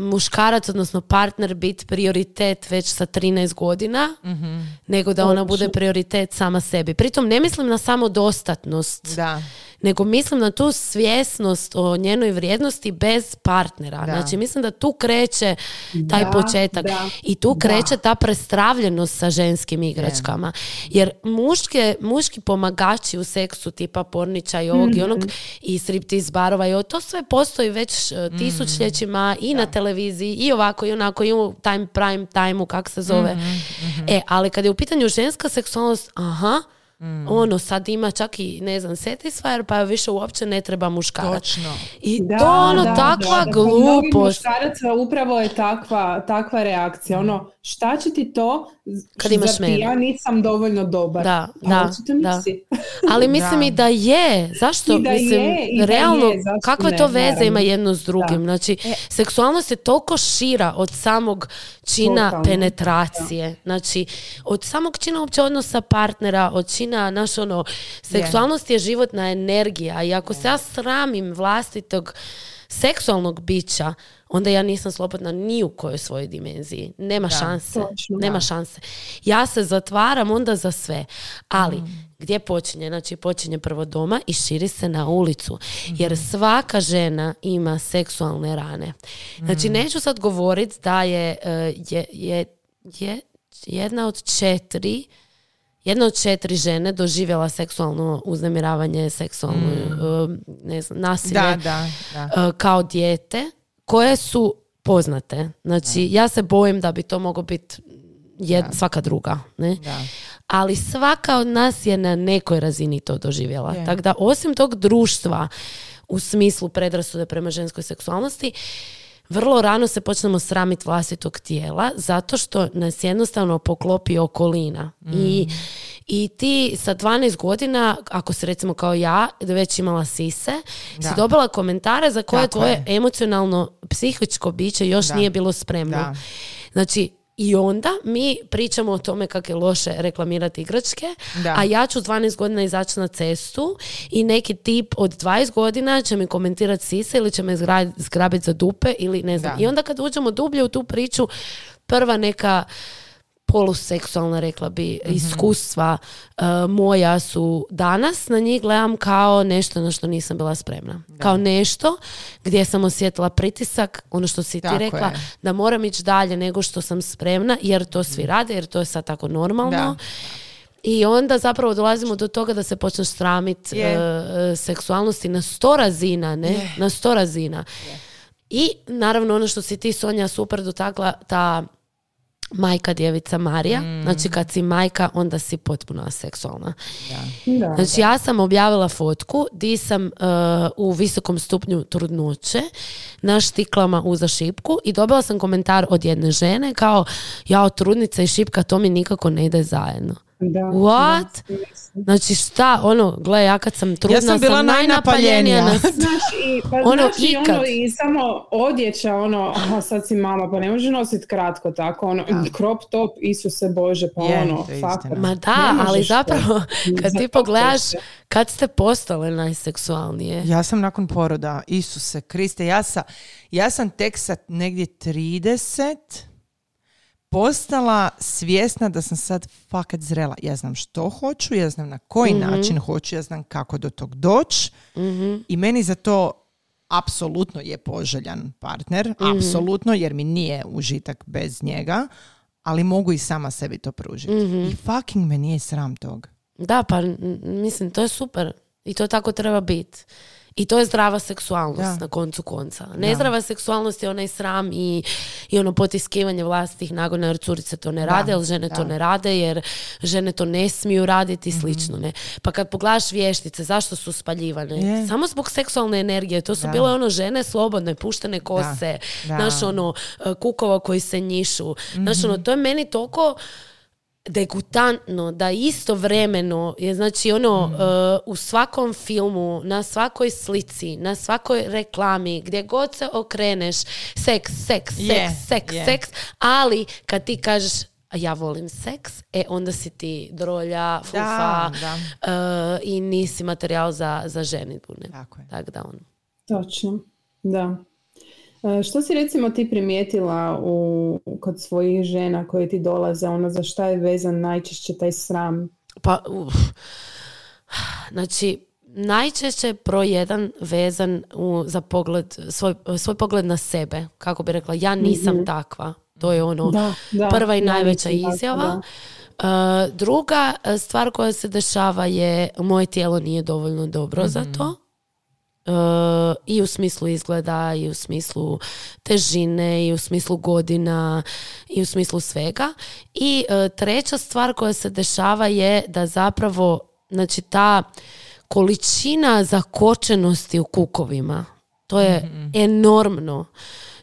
muškarac, odnosno partner biti prioritet već sa 13 godina, Mhm. nego da ona bude prioritet sama sebi. Pritom ne mislim na samodostatnost, Da. Nego mislim na tu svjesnost o njenoj vrijednosti bez partnera. Da. Znači mislim da tu kreće taj Da, početak da, i tu da. kreće ta prestravljenost sa ženskim igračkama. Jer muške, muški pomagači u seksu tipa porniča i ovog i onog i striptiz barova i o- to sve postoji već e, tisućljećima i na televiziji i ovako i onako i u time prime timeu kak se zove. E, ali kad je u pitanju ženska seksualnost, aha, ono sad ima čak i ne znam satisfier pa više uopće ne treba muškarac. Točno. I Da, to ono da, takva da, glupost. muškaraca upravo je takva, takva reakcija. Ono, šta će ti to Kad imaš ti ja nisam dovoljno dobar? Da, Pa da, da. Ali mislim Da. i da je. Zašto? I da mislim, je, i da realno, je, zašto kakve ne, to veze naravno. ima jedno s drugim? Znači, seksualnost je toliko šira od samog čina Totalno. penetracije. Znači, od samog čina uopće odnosa partnera, od čina, naš ono, seksualnost je životna energija i ako se ja sramim vlastitog seksualnog bića, onda ja nisam slobodna ni u kojoj svojoj dimenziji. Nema šanse. Točno, Nema da. šanse. Ja se zatvaram onda za sve. Ali, gdje počinje? Znači, počinje prvo doma i širi se na ulicu. Jer svaka žena ima seksualne rane. Znači, neću sad govoriti da je, e, je, je, je jedna od četiri jedna od četiri žene doživjela seksualno uznemiravanje, seksualno e, ne znam, nasilje Da, da, da. e, kao dijete koje su poznate. Znači, ja se bojim da bi to moglo biti jed, svaka druga. Ne? Da. ali svaka od nas je na nekoj razini to doživjela. Je. Tako da osim tog društva u smislu predrasude prema ženskoj seksualnosti, vrlo rano se počnemo sramiti vlastitog tijela zato što nas jednostavno poklopi okolina. I, Mm. I ti sa 12 godina, ako si recimo kao ja, već imala sise, Da. si dobila komentare za koje Tako tvoje je. emocionalno psihičko biće još Da. nije bilo spremno. Da. Znači, i onda mi pričamo o tome kako je loše reklamirati igračke, Da. a ja ću s 12 godina izaći na cestu i neki tip od 20 godina će mi komentirati sise ili će me zgra- zgrabiti za dupe ili ne znam. Da. I onda kad uđemo dublje u tu priču, prva neka poluseksualna, rekla bi, Mhm. iskustva e, moja su danas, na njih gledam kao nešto na što nisam bila spremna. Kao nešto gdje sam osjetila pritisak, ono što si ti rekla, je. da moram ići dalje nego što sam spremna, jer to svi rade, jer to je sad tako normalno. Da. I onda zapravo dolazimo do toga da se počneš sramit Je. e, seksualnosti na sto razina, ne? Na sto razina. I naravno ono što si ti Sonja super dotakla, ta majka djevica Marija, Mm. znači kad si majka onda si potpuno aseksualna. Da. Znači ja sam objavila fotku di sam uh, u visokom stupnju trudnoće na štiklama uza šipku i dobila sam komentar od jedne žene kao ja trudnica i šipka to mi nikako ne ide zajedno. Da. What? Da. Znači šta, ono, gle, ja kad sam trudna Ja sam bila najnapaljenija. na Znaš, i, pa Ono, znaš, i ikad. ono, i samo odjeća, ono, aha, sad si mama, pa ne može nositi kratko tako, ono, crop top, Isuse Bože, pa Je, ono, istina. Ma da, ali zapravo kad ti pogledaš kad ste postale najseksualnije. Ja sam nakon poroda, Isuse Kriste, ja, sa, ja sam tek sa negdje 30 postala svjesna da sam sad fakat zrela. Ja znam što hoću, ja znam na koji način hoću, ja znam kako do tog doći i meni za to apsolutno je poželjan partner, apsolutno jer mi nije užitak bez njega, ali mogu i sama sebi to pružiti. I fucking me nije sram tog. Da, pa mislim, to je super. I to tako treba biti. I to je zdrava seksualnost Da. na koncu konca. Nezdrava seksualnost je onaj sram i, i ono potiskivanje vlastitih nagona jer curice to ne rade, ali žene to da. ne rade jer žene to ne smiju raditi i slično. Ne? Pa kad pogledaš vještice, zašto su spaljivane? Je. Samo zbog seksualne energije. To su Da. bile ono žene slobodne, puštene kose, Da. znaš ono, e, kukova koji se njišu. Znaš ono, to je meni toliko degutantno da istovremeno je znači ono Mm. uh, u svakom filmu, na svakoj slici, na svakoj reklami, gdje god se okreneš, seks, seks, seks, Je, seks, je. seks, ali kad ti kažeš "A ja volim seks, e onda si ti drolja, fufa da. uh, i nisi materijal za, za ženitbu. Ne? Tako je. Tako da ono. Točno, da. E, Što si recimo ti primijetila u, kod svojih žena koje ti dolaze, ono za šta je vezan najčešće taj sram? Pa, uf. znači, najčešće broj jedan vezan u, za pogled, svoj, svoj pogled na sebe. Kako bi rekla, ja nisam takva. To je ono Da, da, prva i najveća izjava. Uh, druga uh, stvar koja se dešava je moje tijelo nije dovoljno dobro za to. I u smislu izgleda i u smislu težine i u smislu godina i u smislu svega. I uh, treća stvar koja se dešava je da zapravo znači ta količina zakočenosti u kukovima to je enormno.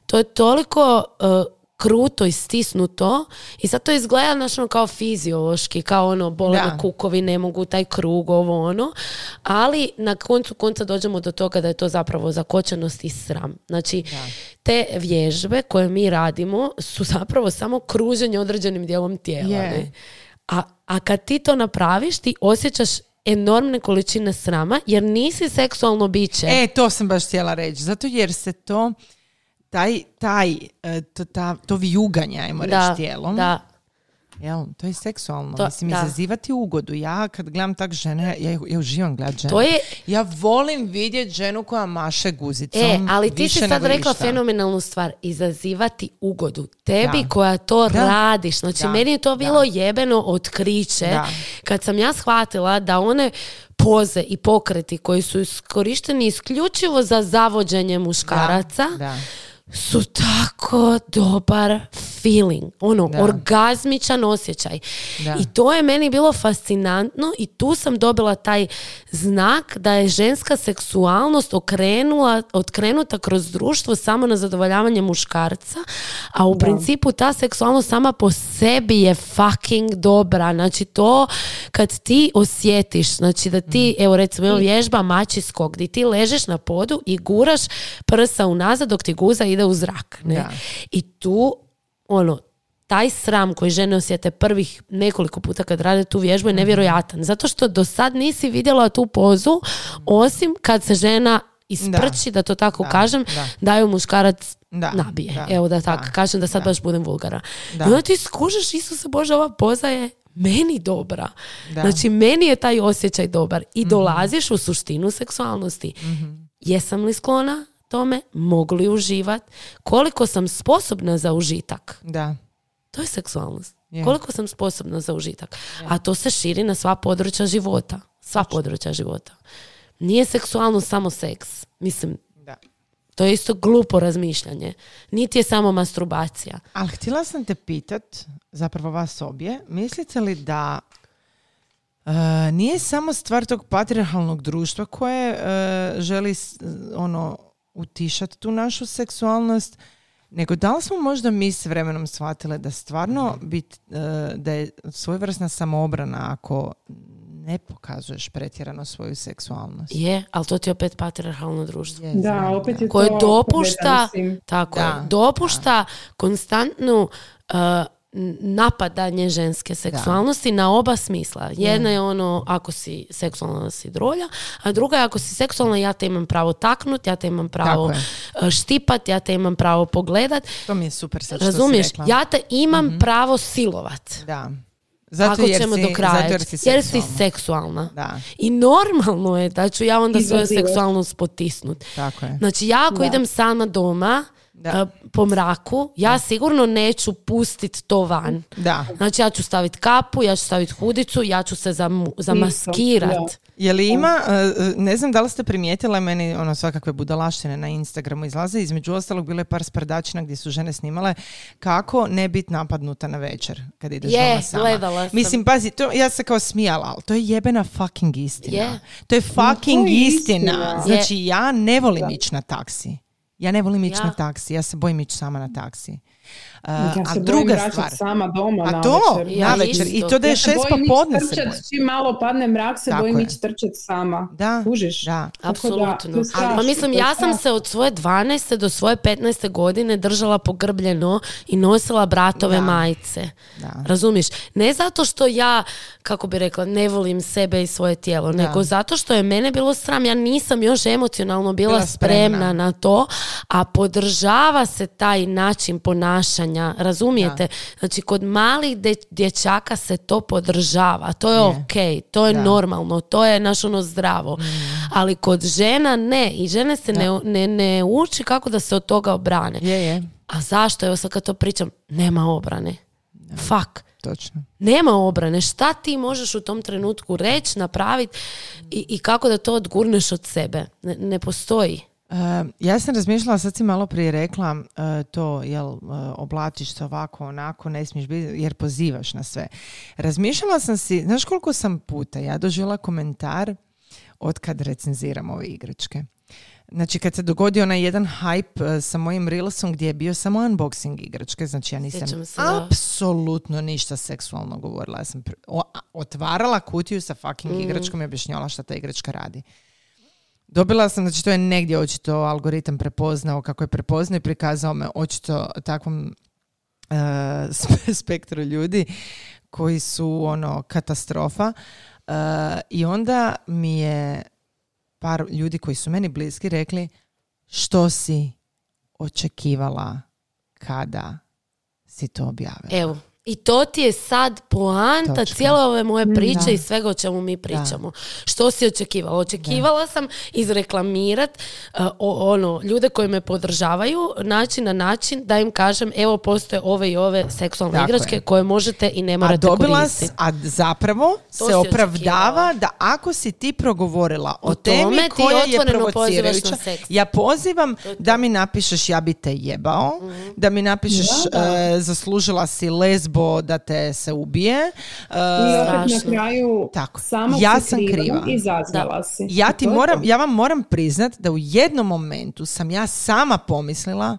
To je toliko uh, kruto i stisnuto i sad to izgleda ono, kao fiziološki, kao ono bole Da. kukovi, ne mogu taj krug, ovo ono, ali na koncu konca dođemo do toga da je to zapravo zakočenost i sram. Znači, te vježbe koje mi radimo su zapravo samo kruženje određenim dijelom tijela. Je. ne? A, a kad ti to napraviš, ti osjećaš enormne količine srama jer nisi seksualno biće. E, to sam baš htjela reći. Zato jer se to, taj, taj, e, to, ta, to vijuganje, ajmo da, reći, tijelom, da, jel, to je seksualno. To- Mislim, da. izazivati ugodu. Ja kad gledam tak žene, ja, ja uživam gledat žene. To je- Ja volim vidjeti ženu koja maše guzicom. E, ali ti si sad rekla išta. fenomenalnu stvar, izazivati ugodu. Tebi Da. koja to Da. radiš. Znači, Da. meni je to bilo jebeno otkriće. Da. Kad sam ja shvatila da one poze i pokreti koji su iskorišteni isključivo za zavođenje muškaraca, Da. Su tako dobar feeling, ono, Da. orgazmičan osjećaj. Da. I to je meni bilo fascinantno i tu sam dobila taj znak da je ženska seksualnost okrenula, otkrenuta kroz društvo samo na zadovoljavanje muškarca, a u principu ta seksualnost sama po sebi je fucking dobra. Znači to kad ti osjetiš, znači da ti, evo recimo evo vježba mačinskog, gdje ti ležeš na podu i guraš prsa unazad dok ti guza ide u zrak. Ne? Da. I tu, ono, taj sram koji žene osjete prvih nekoliko puta kad rade tu vježbu je Mhm. nevjerojatan. Zato što do sad nisi vidjela tu pozu, osim kad se žena isprči, da, to tako Da, kažem, da. da ju muškarac Da, nabije. da, Evo da tako da, kažem, da sad da. baš budem vulgara. Da. I onda ti skužiš, Isuse Bože, ova poza je meni dobra. Da. Mhm. Znači, meni je taj osjećaj dobar. I dolaziš u suštinu seksualnosti. Jesam li sklona tome? Mogu li uživat? Koliko sam sposobna za užitak? Da. To je seksualnost. Je. Koliko sam sposobna za užitak. A to se širi na sva područja života. Sva područja života. Nije seksualnost samo seks. Mislim, Da. to je isto glupo razmišljanje. Niti je samo masturbacija. Ali htjela sam te pitat, zapravo vas obje, mislite li da e, nije samo stvar tog patriarhalnog društva koje e, želi ono utišati tu našu seksualnost, nego da li smo možda mi s vremenom shvatile da stvarno bit, e, da je svojevrsna samoobrana ako ne pokazuješ pretjerano svoju seksualnost. Je, ali to ti je opet patriarhalno društvo. Je, Da, znam, opet je koje to dopušta, tako Da, dopušta konstantnu uh, napadanje ženske seksualnosti na oba smisla. Jedna je ono ako si seksualna da si drolja, a druga je ako si seksualna ja te imam pravo taknut, ja te imam pravo uh, štipat, ja te imam pravo pogledat. To mi je super sad što si Razumiješ? rekla. Ja te imam pravo silovat. Da. Zato ako jer ćemo si, do kraja. zato jer si jer si seksualna. seksualna. Da, I normalno je da ću ja onda svoju seksualnost potisnut. tako je. Znači ja ako Da. idem sama doma Da. a, po mraku, ja sigurno neću pustit to van. Da. Znači ja ću staviti kapu, ja ću staviti hudicu, ja ću se zamu- zamaskirat. da. Je li ima, e, ne znam da li ste primijetile, meni ono svakakve budalaštine na Instagramu izlaze, između ostalog bile par sprdačina gdje su žene snimale kako ne biti napadnuta na večer kad ideš Je, doma sama. gledala sam. Mislim, pazi, to, ja se kao smijala, ali to je jebena fucking istina. Je. To je fucking to je istina. istina. Znači, ja ne volim ići na taksi. Ja ne volim ići Ja. na taksi, ja se bojim ići sama na taksi. Uh, Ja a se druga stvar, sama doma a na to, večer. Ja na večer, i to da je Ja se šest popodne se trčat, bojim. Čim malo padne mrak se Tako bojim ići trčat sama. Da, Kužiš? da. Da, Apsolutno. Pa mislim, ja sam se od svoje 12. do svoje 15. godine držala pogrbljeno i nosila bratove Da. majice. Da. Razumiješ? Ne zato što ja, kako bi rekla, ne volim sebe i svoje tijelo, nego zato što je mene bilo sram. Ja nisam još emocionalno bila, Bila spremna. spremna. na to, a podržava se taj način ponašanja. Razumijete? Znači, kod malih dječaka se to podržava. To je, Je. ok, to je Da. normalno, to je naš ono zdravo. Ali kod žena ne. I žene se ne, ne, ne uči kako da se od toga obrane. Je, je, A zašto? Evo sad kad to pričam, nema obrane. Fuck. točno. Nema obrane. Šta ti možeš u tom trenutku reći, napraviti i, i kako da to odgurneš od sebe? Ne, ne postoji. Uh, ja sam razmišljala, sad si malo prije rekla uh, to, jel, uh, oblačiš se ovako, onako, ne smiješ biti, jer pozivaš na sve. Razmišljala sam si, znaš koliko sam puta ja doživjela komentar od kad recenziram ove igračke. Znači kad se dogodio onaj jedan hype sa mojim Reelsom gdje je bio samo unboxing igračke, znači ja nisam se, apsolutno ništa seksualno govorila. Ja sam otvarala kutiju sa fucking Mm. igračkom i objašnjavala šta ta igračka radi. Dobila sam, znači to je negdje očito algoritam prepoznao kako je prepoznao i prikazao me očito takvom spe- spektru ljudi koji su ono katastrofa. E, I onda mi je par ljudi koji su meni bliski rekli što si očekivala kada si to objavila. Evo, I to ti je sad poanta Točka. cijele ove moje priče Da. i svega o čemu mi pričamo. Što si očekivala? Očekivala sam izreklamirat uh, ono, ljude koji me podržavaju način na način da im kažem evo postoje ove i ove seksualne Tako igračke je. koje možete i ne A morate dobila, s- koristiti. a zapravo To se opravdava očekivala. da ako si ti progovorila o, O temi koja je provocirajuća, ja pozivam da mi napišeš ja bi te jebao, Mhm. da mi napišeš Da, da. e, zaslužila si lesbo da te se ubije. E, I opet na kraju Tako. sama Ja si sam kriva, kriva. izazvala si. ja ti moram, ja vam moram priznat da u jednom momentu sam ja sama pomislila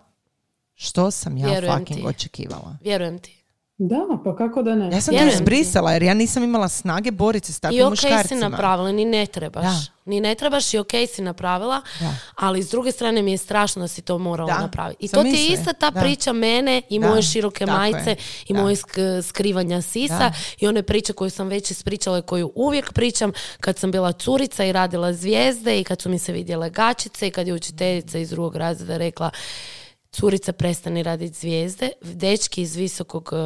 što sam ja Vjerujem fucking ti. očekivala. Vjerujem ti. Da, pa kako da ne? Ja sam to izbrisala jer ja nisam imala snage boriti se s I takvim ok si muškarcima. napravila, ni ne trebaš. Da. Ni ne trebaš i ok si napravila, Da. ali s druge strane mi je strašno da si to morala Da, napraviti. I sam to ti je ista ta da. priča mene i Da, moje široke tako majice je, i da. moje sk- skrivanja sisa Da. i one priče koju sam već ispričala i koju uvijek pričam kad sam bila curica i radila zvijezde i kad su mi se vidjele gačice i kad je učiteljica iz drugog razreda rekla curica prestani raditi zvijezde, dečki iz visokog eh,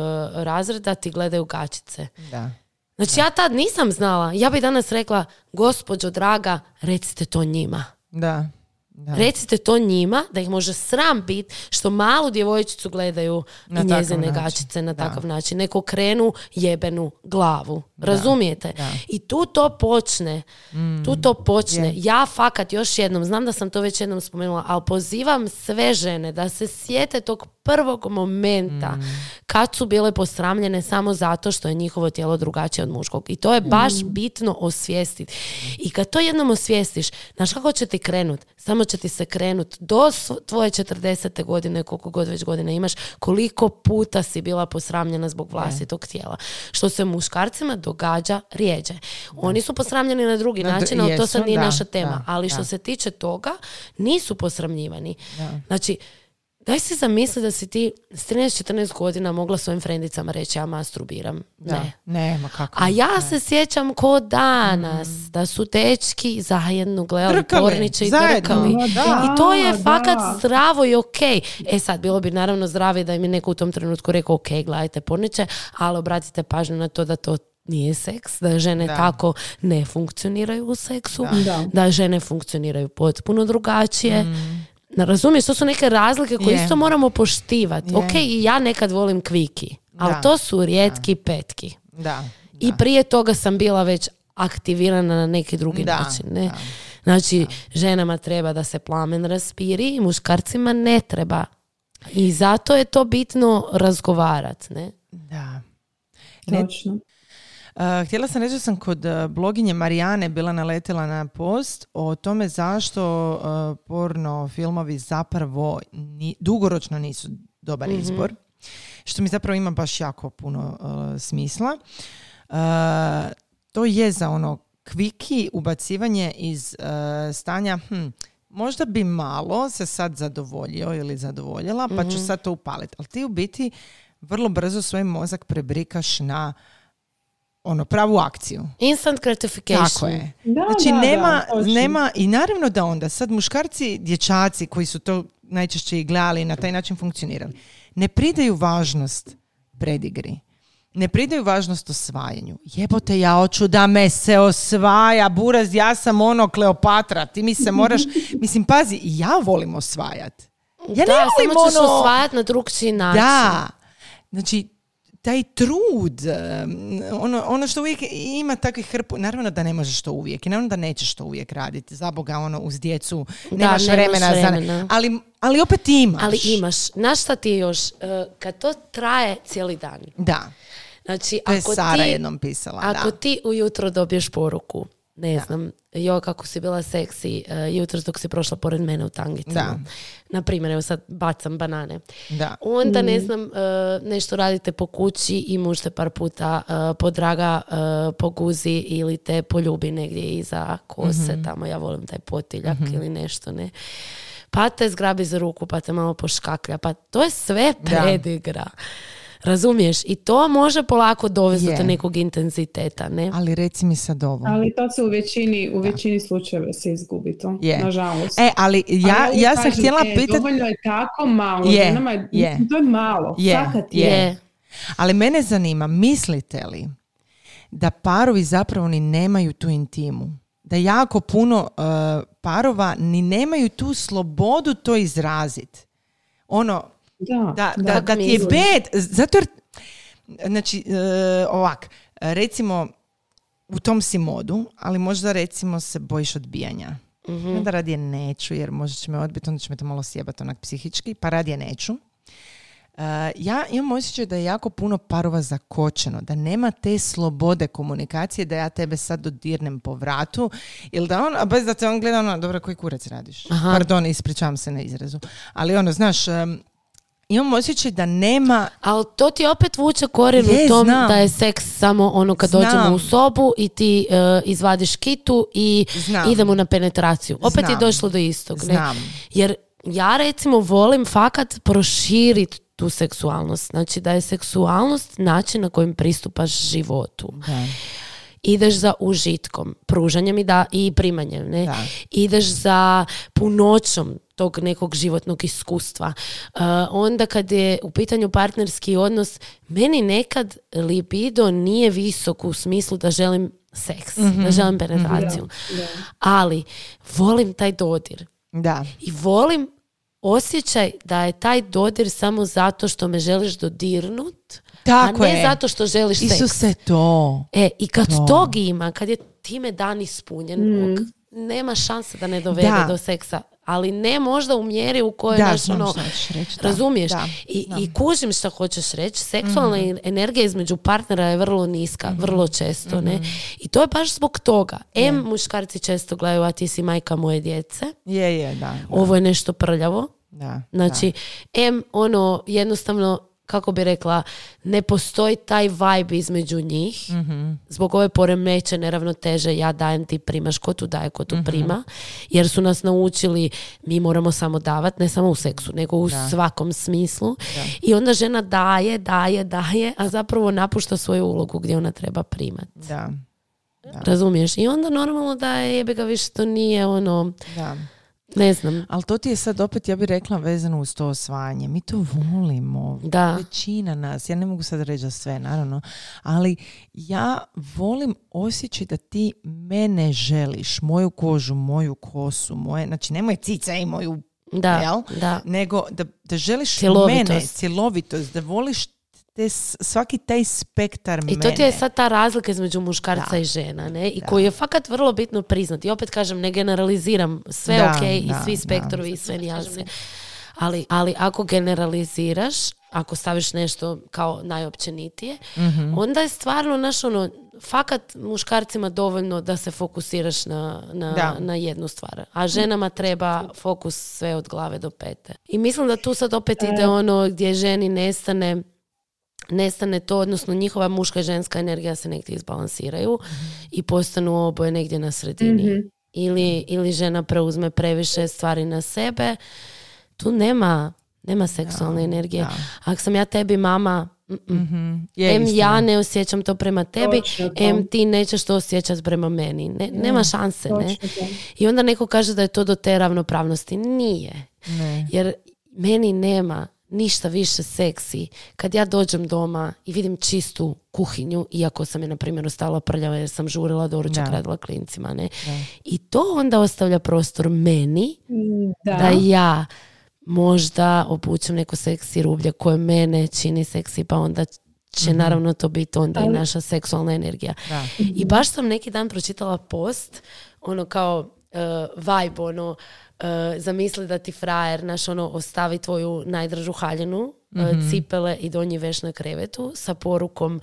razreda ti gledaju gačice. Da. Znači ja tad nisam znala. Ja bi danas rekla, gospođo draga, recite to njima. Da. Da. Recite to njima, da ih može sram bit što malu djevojčicu gledaju Na njezine gačice na Da. takav način. Neko krenu jebenu glavu. Razumijete? da. I tu to počne. Tu to počne. je. Ja fakat još jednom, znam da sam to već jednom spomenula, ali pozivam sve žene da se sjete tog prvog momenta kad su bile posramljene samo zato što je njihovo tijelo drugačije od muškog. I to je baš bitno osvijestiti. I kad to jednom osvijestiš, znaš kako će ti krenut? Samo će ti se krenut do tvoje 40. godine, koliko god već godine imaš, koliko puta si bila posramljena zbog vlastitog tijela. Što se muškarcima događa rijeđe. Oni su posramljeni na drugi Na dru- način, ali to sad nije da, naša tema. da, ali da. što se tiče toga, nisu posramljivani. Znači, Daj si zamisli da si ti s 13-14 godina mogla svojim frendicama reći ja masturbiram. Da. Ne. Ne, ma kako. A ja se sjećam ko danas da su dečki zajedno gledali Drkali, porniče i zajedno. drkali. Ma I to je da. fakat zdravo i ok. E sad, bilo bi naravno zdravije da im je neko u tom trenutku rekao ok, gledajte porniče, ali obratite pažnju na to da to nije seks, da žene Da. tako ne funkcioniraju u seksu, Da. da žene funkcioniraju potpuno drugačije. Na, razumiješ, to su neke razlike koje Je. isto moramo poštivati. Je. Ok, i ja nekad volim kviki, ali Da. to su rijetki petki. Da. I prije toga sam bila već aktivirana na neki drugi Da, način. Ne? da. Znači, ženama treba da se plamen raspiri i muškarcima ne treba. I zato je to bitno razgovarat. Ne? Da. Ne- Točno. Uh, htjela sam reći da sam kod uh, bloginje Marijane bila naletila na post o tome zašto uh, porno filmovi zapravo ni- dugoročno nisu dobar Mhm. izbor. Što mi zapravo ima baš jako puno uh, smisla. Uh, to je za ono kviki ubacivanje iz uh, stanja hm, možda bi malo se sad zadovoljio ili zadovoljila pa Mhm. ću sad to upaliti. Ali ti u biti vrlo brzo svoj mozak prebrikaš na ono pravu akciju. Instant gratification. Tako je. Da, Znači da, nema, da, nema i naravno da onda sad muškarci, dječaci koji su to najčešće i gledali i na taj način funkcionirali, ne pridaju važnost predigri. Ne pridaju važnost osvajanju. Jebote, ja hoću da me se osvaja, buraz, ja sam ono Kleopatra, ti mi se moraš, mislim, pazi, i ja volim osvajat. Ja da, ne volim samo ćeš ono... osvajat na drugčiji način. Da, znači taj trud, ono, ono što uvijek ima takvih hrpu, naravno da ne možeš to uvijek i naravno da nećeš to uvijek raditi, za Boga, ono, uz djecu, Da, nemaš nemaš vremena, vremena. Za, ali, ali opet imaš. Ali imaš. Znaš šta ti je još? E, kad to traje cijeli dan. Da, Znači, to je ako Sara ti, jednom pisala, Ako da. ti ujutro dobiješ poruku, ne znam, jo kako si bila seksi, uh, jutros dok si prošla pored mene u tangicama. Da. Na primjer, evo sad bacam banane. Da. Onda, ne znam, uh, nešto radite po kući i muž te par puta uh, podraga uh, po guzi ili te poljubi negdje iza kose, Mhm. tamo ja volim taj potiljak ili nešto, ne. Pa te zgrabi za ruku, pa te malo poškaklja, pa to je sve Da. Razumiješ? I to može polako dovesti do nekog intenziteta, ne? Ali reci mi sad ovo. Ali to se u većini, u većini slučajeva se izgubi to, Je. nažalost. E, ali ja, Ali ja sam kažem, htjela e, pitati... Dovoljno je tako malo. Je, ženama je, To je malo. Je, Fakat je. je. Je. Ali mene zanima, mislite li da parovi zapravo ni nemaju tu intimu? Da jako puno uh, parova ni nemaju tu slobodu to izraziti. Ono, Da, da, da. da, ti je bed, zato jer, znači, e, ovak, recimo, u tom si modu, ali možda recimo se bojiš odbijanja. Mhm. Onda radije neću, jer možda će me odbiti, onda će me to malo sjebati onak psihički, pa radije neću. E, ja imam osjećaj da je jako puno parova zakočeno, da nema te slobode komunikacije, da ja tebe sad dodirnem po vratu, ili da on, a bez da te on gleda ono, dobro, koji kurac radiš? Aha. Pardon, ispričavam se na izrazu. Ali ono, znaš, imam osjećaj da nema Ali to ti opet vuče koren Je, u tom znam. da je seks samo ono kad Znam. dođemo u sobu i ti e, izvadiš kitu i Znam. idemo na penetraciju. Opet je došlo do istog. Ne? Jer ja recimo volim fakat proširiti tu seksualnost. Znači da je seksualnost način na kojim pristupaš životu. Da. Ideš za užitkom, pružanjem i, da, i primanjem. Ne? Da. Ideš za punoćom tog nekog životnog iskustva. Uh, onda kad je u pitanju partnerski odnos, meni nekad libido nije visok u smislu da želim seks, da želim penetraciju. Ali volim taj dodir. Da. I volim osjećaj da je taj dodir samo zato što me želiš dodirnut, Tako a ne je. zato što želiš seks. Isuse, to. E, i kad To. tog ima, kad je time dan ispunjen, ok, nema šanse da ne dovede Da. do seksa. Ali ne možda u mjeri u kojoj Da, naš, ono, reći, da. razumiješ. Da, I. Mhm. I kužim šta hoćeš reći. Seksualna energija između partnera je vrlo niska, Mhm. vrlo često. Ne? I to je baš zbog toga. M, muškarci često gledaju, a ti si majka moje djece. Je, je, da. da, Ovo je nešto prljavo. da, Znači, M, ono, jednostavno, kako bi rekla, ne postoji taj vibe između njih. Mhm. Zbog ove poremećene ravnoteže, ja dajem, ti primaš, ko tu daje, ko tu Mhm. prima. Jer su nas naučili, mi moramo samo davat, ne samo u seksu, nego u svakom smislu. I onda žena daje, daje, daje, a zapravo napušta svoju ulogu gdje ona treba primat. da, Razumiješ? I onda normalno da je jebe ga više to nije ono, da. Ne znam. Ali to ti je sad opet, ja bih rekla, vezano uz to osvajanje. Mi to volimo. Da. Većina nas. Ja ne mogu sad reći za sve, naravno. Ali ja volim osjećaj da ti mene želiš. Moju kožu, moju kosu, moje... Znači, ne moje cice i moju... Da, jel? da. Nego da, da želiš Cjelovitost. mene, cjelovitost, da voliš te, svaki taj spektar I mene. to ti je sad ta razlika između muškarca i žena, ne? I koju je fakat vrlo bitno priznati. I opet kažem, ne generaliziram sve Da, ok i da, svi da. spektrovi i sve nijanse. Ali, ali ako generaliziraš, ako staviš nešto kao najopćenitije, Mhm. onda je stvarno naš ono, fakat muškarcima dovoljno da se fokusiraš na, na, Da. na jednu stvar. A ženama treba fokus sve od glave do pete. I mislim da tu sad opet ide ono gdje ženi nestane nestane to, odnosno njihova muška i ženska energija se negdje izbalansiraju i postanu oboje negdje na sredini. Ili, ili žena preuzme previše stvari na sebe. Tu nema, nema seksualne energije. da. Ako sam ja tebi mama, mm-mm. Mhm. Je em istina. ja ne osjećam to prema tebi, Točno to. em ti nećeš to osjećati prema meni. Ne, nema šanse, ne? I onda neko kaže da je to do te ravnopravnosti. Nije. Ne. Jer meni nema ništa više seksi kad ja dođem doma i vidim čistu kuhinju, iako sam je, na primjer, ostala prljava jer sam žurila doručak, Da. radila klincima, ne? I to onda ostavlja prostor meni Da. da ja možda obučem neko seksi rublje koje mene čini seksi, pa onda će naravno to biti onda i naša seksualna energija. Da. I baš sam neki dan pročitala post, ono kao uh, vibe, ono, uh, zamisli da ti frajer, naš ono, ostavi tvoju najdražu haljinu, uh, cipele i donji veš na krevetu sa porukom uh,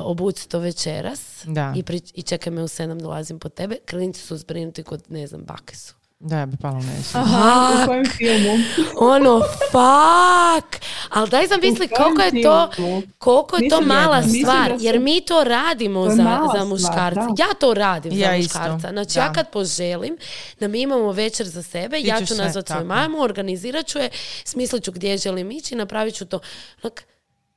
obuci to večeras Da. i, pri- i čekaj me u sedam dolazim po tebe. Klinci su zbrinuti kod, ne znam, bake su. Da, ja bi palo nešto. Aha, u kojem filmu? Ono, fuck! Ali daj U kojem koliko je to, koliko je to Mislim, mala mislim stvar, jer mi to radimo To za, za stvar, da. Ja to radim Ja za isto, muškarca. Znači da. ja kad poželim da mi imamo večer za sebe, Ti ja ću nazvat svoju mamu, organizirat ću je, smislit ću gdje želim ići i napravit ću to. Onak,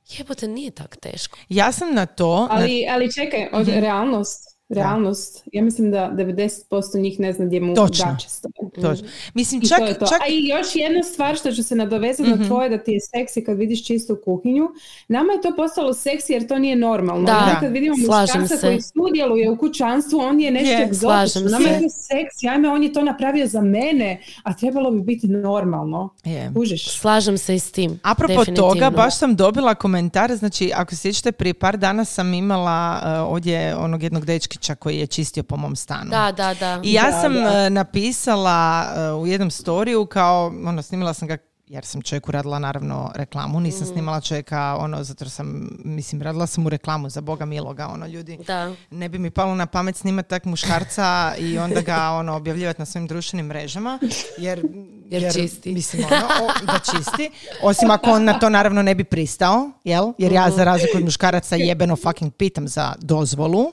jebote, nije tak teško. Ja sam na to... na- Ali, ali čekaj, od realnost. Realnost. Ja mislim da 90% njih ne zna gdje mu Točno. Mislim, I čak, to je to. čak A i još jedna stvar što ću se nadovezati Mhm. na tvoje da ti je seksi kad vidiš čistu kuhinju. Nama je to postalo seksi jer to nije normalno. Da, Nama kad vidimo slažem muškarca se. koji sudjeluje u kućanstvu, on je nešto Je, egzotično. Nama je to seksi, ajme on je to napravio za mene, a trebalo bi biti normalno. je. Kužiš? Slažem se i s tim. Apropo toga, baš sam dobila komentar, znači ako se sjećate, prije par dana sam imala uh, ovdje onog jednog dečkića koji je čistio po mom stanu. Da, da, da. I ja Da, sam da. uh, napisala uh, u jednom storiju kao, ono, snimila sam ga jer sam čovjeku radila naravno reklamu, nisam Mhm. snimala čovjeka, ono, zato jer sam, mislim, radila sam mu reklamu za Boga miloga, ono, ljudi. Da. Ne bi mi palo na pamet snimati tak muškarca i onda ga ono objavljivati na svojim društvenim mrežama jer, Jer čisti. mislim ono, o, da čisti osim ako on na to naravno ne bi pristao jel? jer ja za razliku od muškaraca jebeno fucking pitam za dozvolu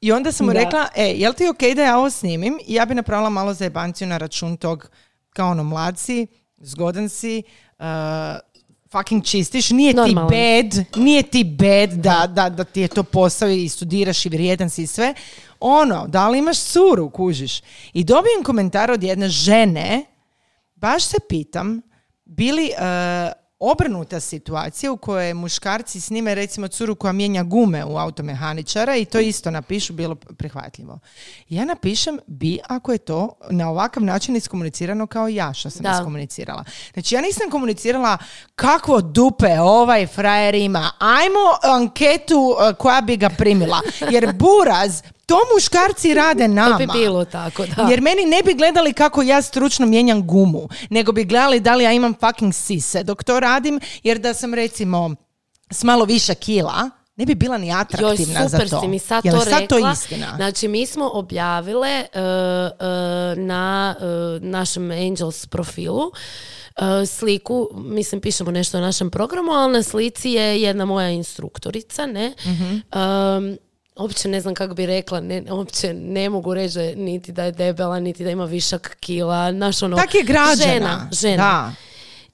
i onda sam mu Da. rekla, e, jel ti ok da ja ovo snimim? I ja bi napravila malo zajebanciju na račun tog, kao ono, mlad si, zgodan si, uh, fucking čistiš, nije Normalan. ti bad, nije ti bad da, da, da ti je to posao i studiraš i vrijedan si i sve. Ono, da li imaš curu, kužiš? I dobijem komentar od jedne žene, baš se pitam, bili uh, obrnuta situacija u kojoj muškarci snime recimo curu koja mijenja gume u automehaničara i to isto napišu bilo prihvatljivo. Ja napišem bi ako je to na ovakav način iskomunicirano kao ja što sam Da. iskomunicirala. Znači ja nisam komunicirala kakvo dupe ovaj frajer ima. Ajmo anketu uh, koja bi ga primila. Jer buraz, to muškarci rade nama. To bi bilo tako, da. Jer meni ne bi gledali kako ja stručno mijenjam gumu, nego bi gledali da li ja imam fucking sise dok to radim, jer da sam recimo s malo više kila, ne bi bila ni Joj, atraktivna super za to. si mi sad Jel to sad rekla. to istina? Znači, mi smo objavile e, na e, našem Angels profilu sliku, mislim pišemo nešto o našem programu, ali na slici je jedna moja instruktorica, ne? Mhm. Em, uopće ne znam kako bi rekla, ne, uopće ne mogu reći da je- niti da je debela, niti da ima višak kila, znaš ono, Tak je građana. žena, žena. Da.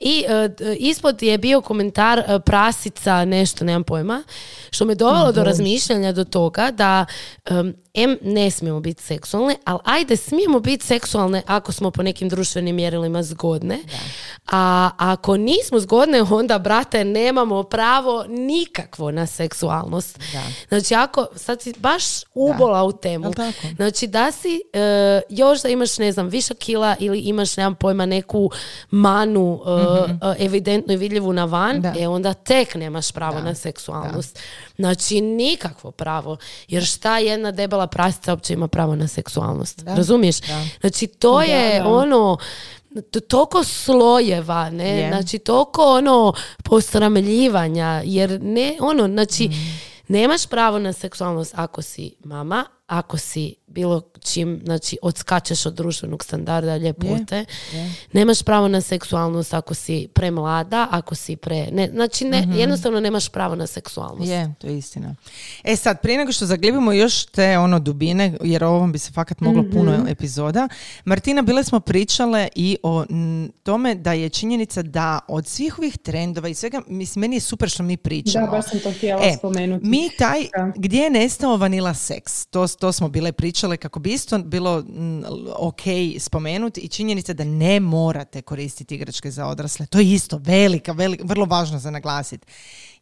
I d- ispod je bio komentar e, prasica, nešto, nemam pojma, što me dovelo do razmišljanja do toga da em, em ne smijemo biti seksualne, ali ajde smijemo biti seksualne ako smo po nekim društvenim mjerilima zgodne. A ako nismo zgodne, onda, brate, nemamo pravo nikakvo na seksualnost. Znači, ako, sad si baš ubola u temu. Tako? Znači da si e, još da imaš ne znam više kila ili imaš nemam pojma neku manu e, e, evidentno i vidljivu na van, Da. e onda tek nemaš pravo na seksualnost. Znači nikakvo pravo. Jer šta jedna debela prasica uopće ima pravo na seksualnost? Razumiješ? Znači to je da. ono to- toliko slojeva, ne? Je. Znači toliko ono posramljivanja, jer ne, ono, znači nemaš pravo na seksualnost ako si mama, ako si bilo čim, znači odskačeš od društvenog standarda ljepote, nemaš pravo na seksualnost ako si premlada, ako si pre, ne, znači ne, jednostavno nemaš pravo na seksualnost. Je, to je istina. E sad, prije nego što zaglibimo još te ono dubine, jer o ovom bi se fakat moglo puno epizoda, Martina, bile smo pričale i o tome da je činjenica da od svih ovih trendova i svega, mislim, meni je super što mi pričamo. Da, baš sam to htjela E, spomenuti. Mi taj, Da. gdje je nestao vanila seks, to, to smo bile pričale kako bi isto bilo mm, ok spomenuti i činjenica da ne morate koristiti igračke za odrasle. To je isto velika, velika, vrlo važno za naglasiti.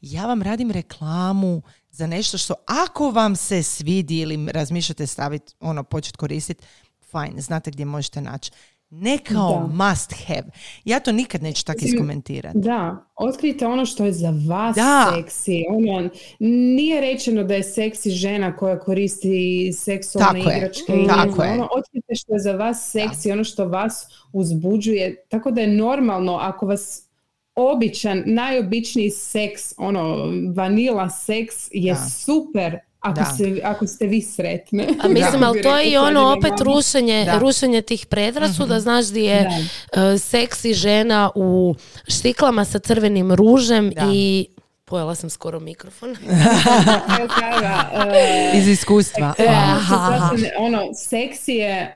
Ja vam radim reklamu za nešto što ako vam se svidi ili razmišljate staviti, ono, početi koristiti, fajn, znate gdje možete naći. Ne kao must have. Ja to nikad neću tako iskomentirati. Da, otkrijte ono što je za vas Da. seksi. Ono, nije rečeno da je seksi žena koja koristi seksualne Tako je, igračke. i tako je. Ono, otkrijte što je za vas seksi, ono što vas uzbuđuje. Tako da je normalno ako vas običan, najobičniji seks, ono, vanila seks je Da. super ako, Da. se, ako ste vi sretne. A mislim, ali to je i ono opet rušenje, Da. rušenje tih predrasuda, znaš di je e, seksi žena u štiklama sa crvenim ružem Da. i pojela sam skoro mikrofon. Na kraju krajeva, e, Iz iskustva. Ono, aha, ono, seksi je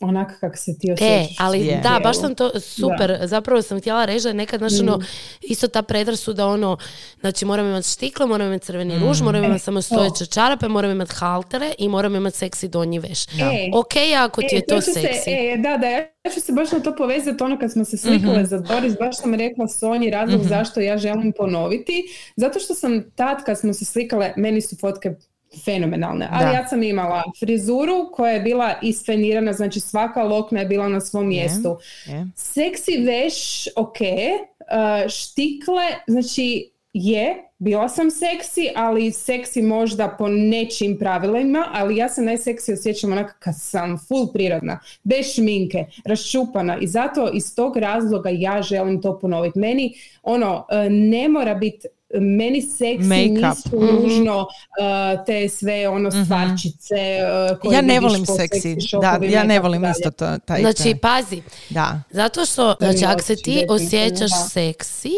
onako kako se ti E, osjećaš. ali Je. da, baš sam to super. Zapravo sam htjela reći da je nekad znaš, ono, Mm. isto ta predrasuda ono, znači moram imati štikle, moram imati crveni Mm. ruž, moram imati E, samo stojeće čarape, moram imati haltere i moram imati seksi donji veš. E, Ok, ako ti je to se- seksi. e, da, da, ja ću se baš na to povezati, ono kad smo se slikale Mhm. za Doris, baš sam rekla Sonji razlog zašto ja želim ponoviti, zato što sam tad kad smo se slikale, meni su fotke fenomenalne, ali Da. ja sam imala frizuru koja je bila isfenirana, znači svaka lokna je bila na svom mjestu. Je. Seksi veš, ok, uh, štikle, znači je, bila sam seksi, ali seksi možda po nečim pravilima, ali ja se najseksi osjećam onako kad sam full prirodna, bez šminke, raščupana i zato iz tog razloga ja želim to ponoviti. Meni ono, uh, ne mora biti meni seksi Make-up. nisu nužno uh, te sve ono stvarčice uh, koje Ja ne volim seksi, da, ja ne volim dalje. isto to, taj Znači, taj- pazi, da. zato što, znači, ako se ti osjećaš da. seksi,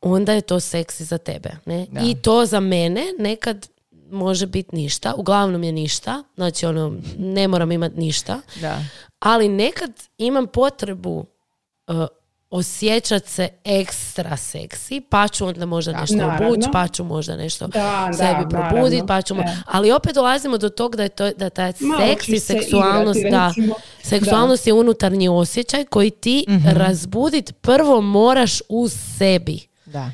onda je to seksi za tebe. Ne? Da. I to za mene nekad može biti ništa, uglavnom je ništa, znači ono, ne moram imati ništa, Da. ali nekad imam potrebu uh, osjećat se ekstra seksi, pa ću onda možda nešto Naravno. obući, pa ću možda nešto Da, sebi da, probuditi, naravno. pa ću... mo- E. Ali opet dolazimo do tog da je to, da ta Malo seksi, se seksualnost, igrati, da, recimo. seksualnost je unutarnji osjećaj koji ti Mhm. razbudit prvo moraš u sebi. Da.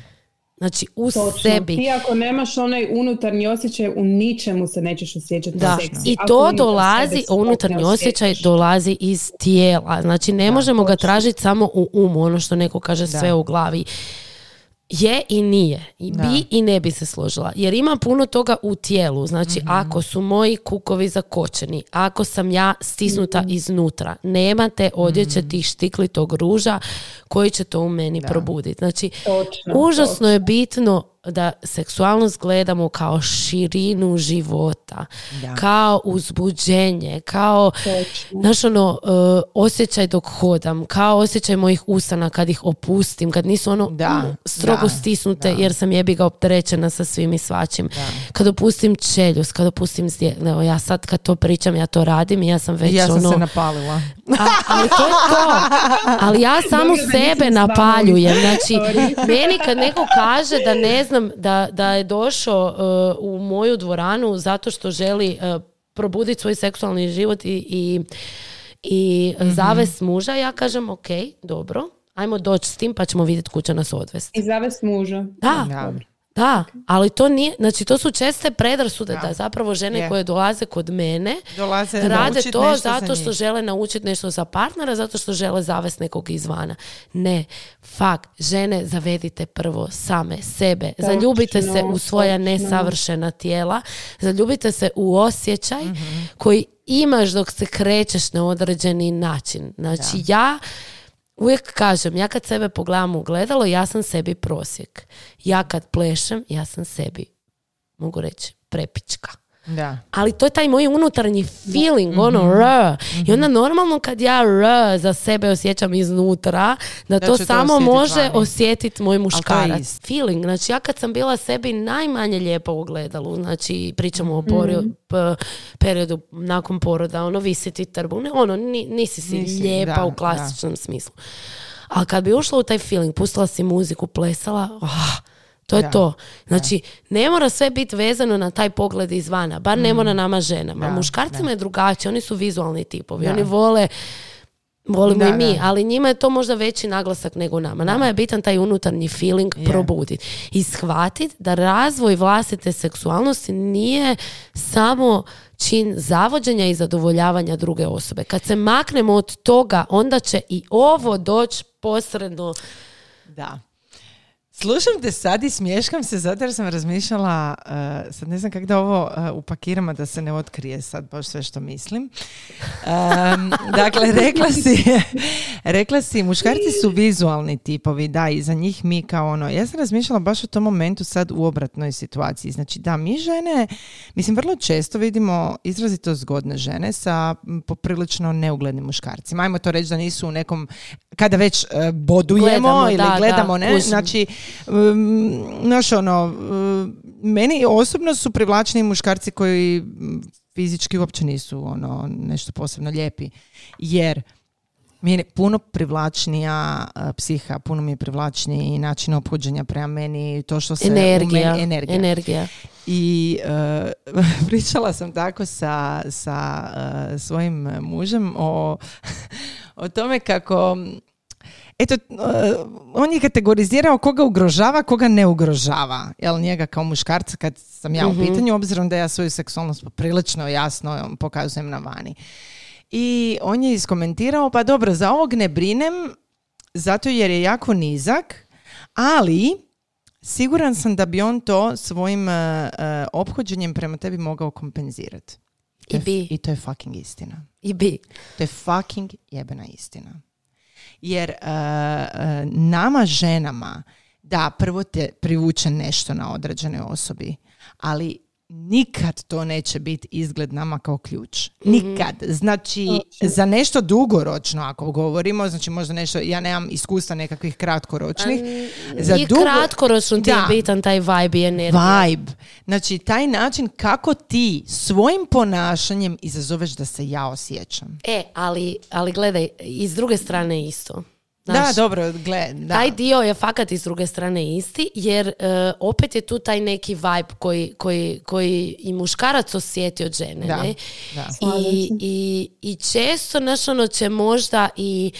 Znači u Točno. sebi. Ti ako nemaš onaj unutarnji osjećaj, u ničemu se nećeš osjećati Da, seksi. i Ako to unutar dolazi, unutarnji osjećaj osjećaš. dolazi iz tijela. Znači ne možemo ga tražiti samo u umu, ono što neko kaže sve u glavi. Je i nije. I Da. bi i ne bi se složila. Jer ima puno toga u tijelu. Znači, Mhm. ako su moji kukovi zakočeni, ako sam ja stisnuta Mhm. iznutra, nema te odjeće Mhm. tih štiklitog ruža koji će to u meni probuditi. Znači, Točno, užasno je bitno da seksualnost gledamo kao širinu života, Da. kao uzbuđenje, kao znaš ono, e, osjećaj dok hodam, kao osjećaj mojih usana kad ih opustim, kad nisu ono Da, mm, strogo da, stisnute da. jer sam jebi ga opterećena sa svim i svačim. Kad opustim čeljus, kad opustim zdje, evo ja sad kad to pričam, ja to radim i ja sam već ja sam ono... se napalila. A- ali to je to. Ali ja da sebe napaljujem. Znači, meni kad neko kaže da ne znam, da, da je došao uh, u moju dvoranu zato što želi uh, probuditi svoj seksualni život i, i, i Mhm. zavest muža, ja kažem ok, dobro, ajmo doći s tim pa ćemo vidjeti kuća nas odvesti. I zavest muža. Da, Da. Da, ali to nije, znači to su česte predrasude da, zapravo žene Je. koje dolaze kod mene Dolaze rade to zato što žele naučiti nešto za partnera, zato što žele zavesti nekog izvana. Ne, fak, žene zavedite prvo same sebe. Zaljubite se u svoja točno. nesavršena tijela, zaljubite se u osjećaj Mhm. koji imaš dok se krećeš na određeni način. Znači ja uvijek kažem, ja kad sebe pogledam u gledalo, ja sam sebi prosjek. Ja kad plešem, ja sam sebi, mogu reći, prepička. Da. Ali to je taj moj unutarnji feeling, ono, r. I onda normalno kad ja r za sebe osjećam iznutra, da, Da to to samo osjetit može vani. osjetiti moj to muškarac. Feeling, znači ja kad sam bila sebi najmanje lijepa u znači pričamo o porio- p- periodu nakon poroda, ono visiti trbu, ne, ono, ni- nisi si Nisi, lijepa da, u klasičnom smislu. Ali kad bi ušla u taj feeling, pustila si muziku, plesala, ah, to je Da, to. Znači, ne mora sve biti vezano na taj pogled izvana, bar ne mora nama ženama. Mm. Da, Muškarcima je drugačije, oni su vizualni tipovi, Da. oni vole Volimo Da, i mi, da. ali njima je to možda veći naglasak nego nama. Nama je bitan taj unutarnji feeling probuditi i shvatiti da razvoj vlastite seksualnosti nije samo čin zavođenja i zadovoljavanja druge osobe. Kad se maknemo od toga, onda će i ovo doći posredno Da. Slušam te sad i smješkam se zato jer sam razmišljala, eh, sad ne znam kako da ovo eh, upakiramo da se ne otkrije sad baš sve što mislim. Em, dakle, rekla si, rekla si, muškarci su vizualni tipovi, da, i za njih mi kao ono, ja sam razmišljala baš u tom momentu sad u obratnoj situaciji. Znači, da, mi žene, mislim, vrlo često vidimo izrazito zgodne žene sa poprilično neuglednim muškarcima. Ajmo to reći da nisu u nekom, kada već eh, bodujemo Gledamo, ili da, gledamo, da, ne, kužim. znači, um, znaš ono, meni osobno su privlačni muškarci koji fizički uopće nisu ono nešto posebno lijepi. Jer mi je puno privlačnija uh, psiha, puno mi je privlačniji način ophođenja prema meni, to što se Energija. meni- energija. Energija. I uh, pričala sam tako sa, sa uh, svojim mužem o, o tome kako Eto, uh, on je kategorizirao koga ugrožava, koga ne ugrožava. Jel, njega kao muškarca kad sam ja u pitanju, obzirom da ja svoju seksualnost poprilično jasno pokazujem na vani. I on je iskomentirao, pa dobro, za ovog ne brinem, zato jer je jako nizak, ali siguran sam da bi on to svojim uh, uh, ophođenjem prema tebi mogao kompenzirati. I bi. I to je fucking istina. I bi. To je fucking jebena istina. Jer uh, nama ženama, da, prvo te privuče nešto na određenoj osobi, ali nikad to neće biti izgled nama kao ključ. Nikad. Znači, za nešto dugoročno, ako govorimo, znači možda nešto, ja nemam iskustva nekakvih kratkoročnih. za I dugo- kratkoročno ti je Da. bitan taj vibe i energija. Vibe. Znači, taj način kako ti svojim ponašanjem izazoveš da se ja osjećam. E, ali, ali gledaj, i s druge strane isto. Da, Znaš, dobro, gle, da. Taj dio je fakat i s druge strane isti, jer e, opet je tu taj neki vibe koji, koji, koji i muškarac osjeti od žene. Da, ne? da. I, i, I često, znaš, ono će možda i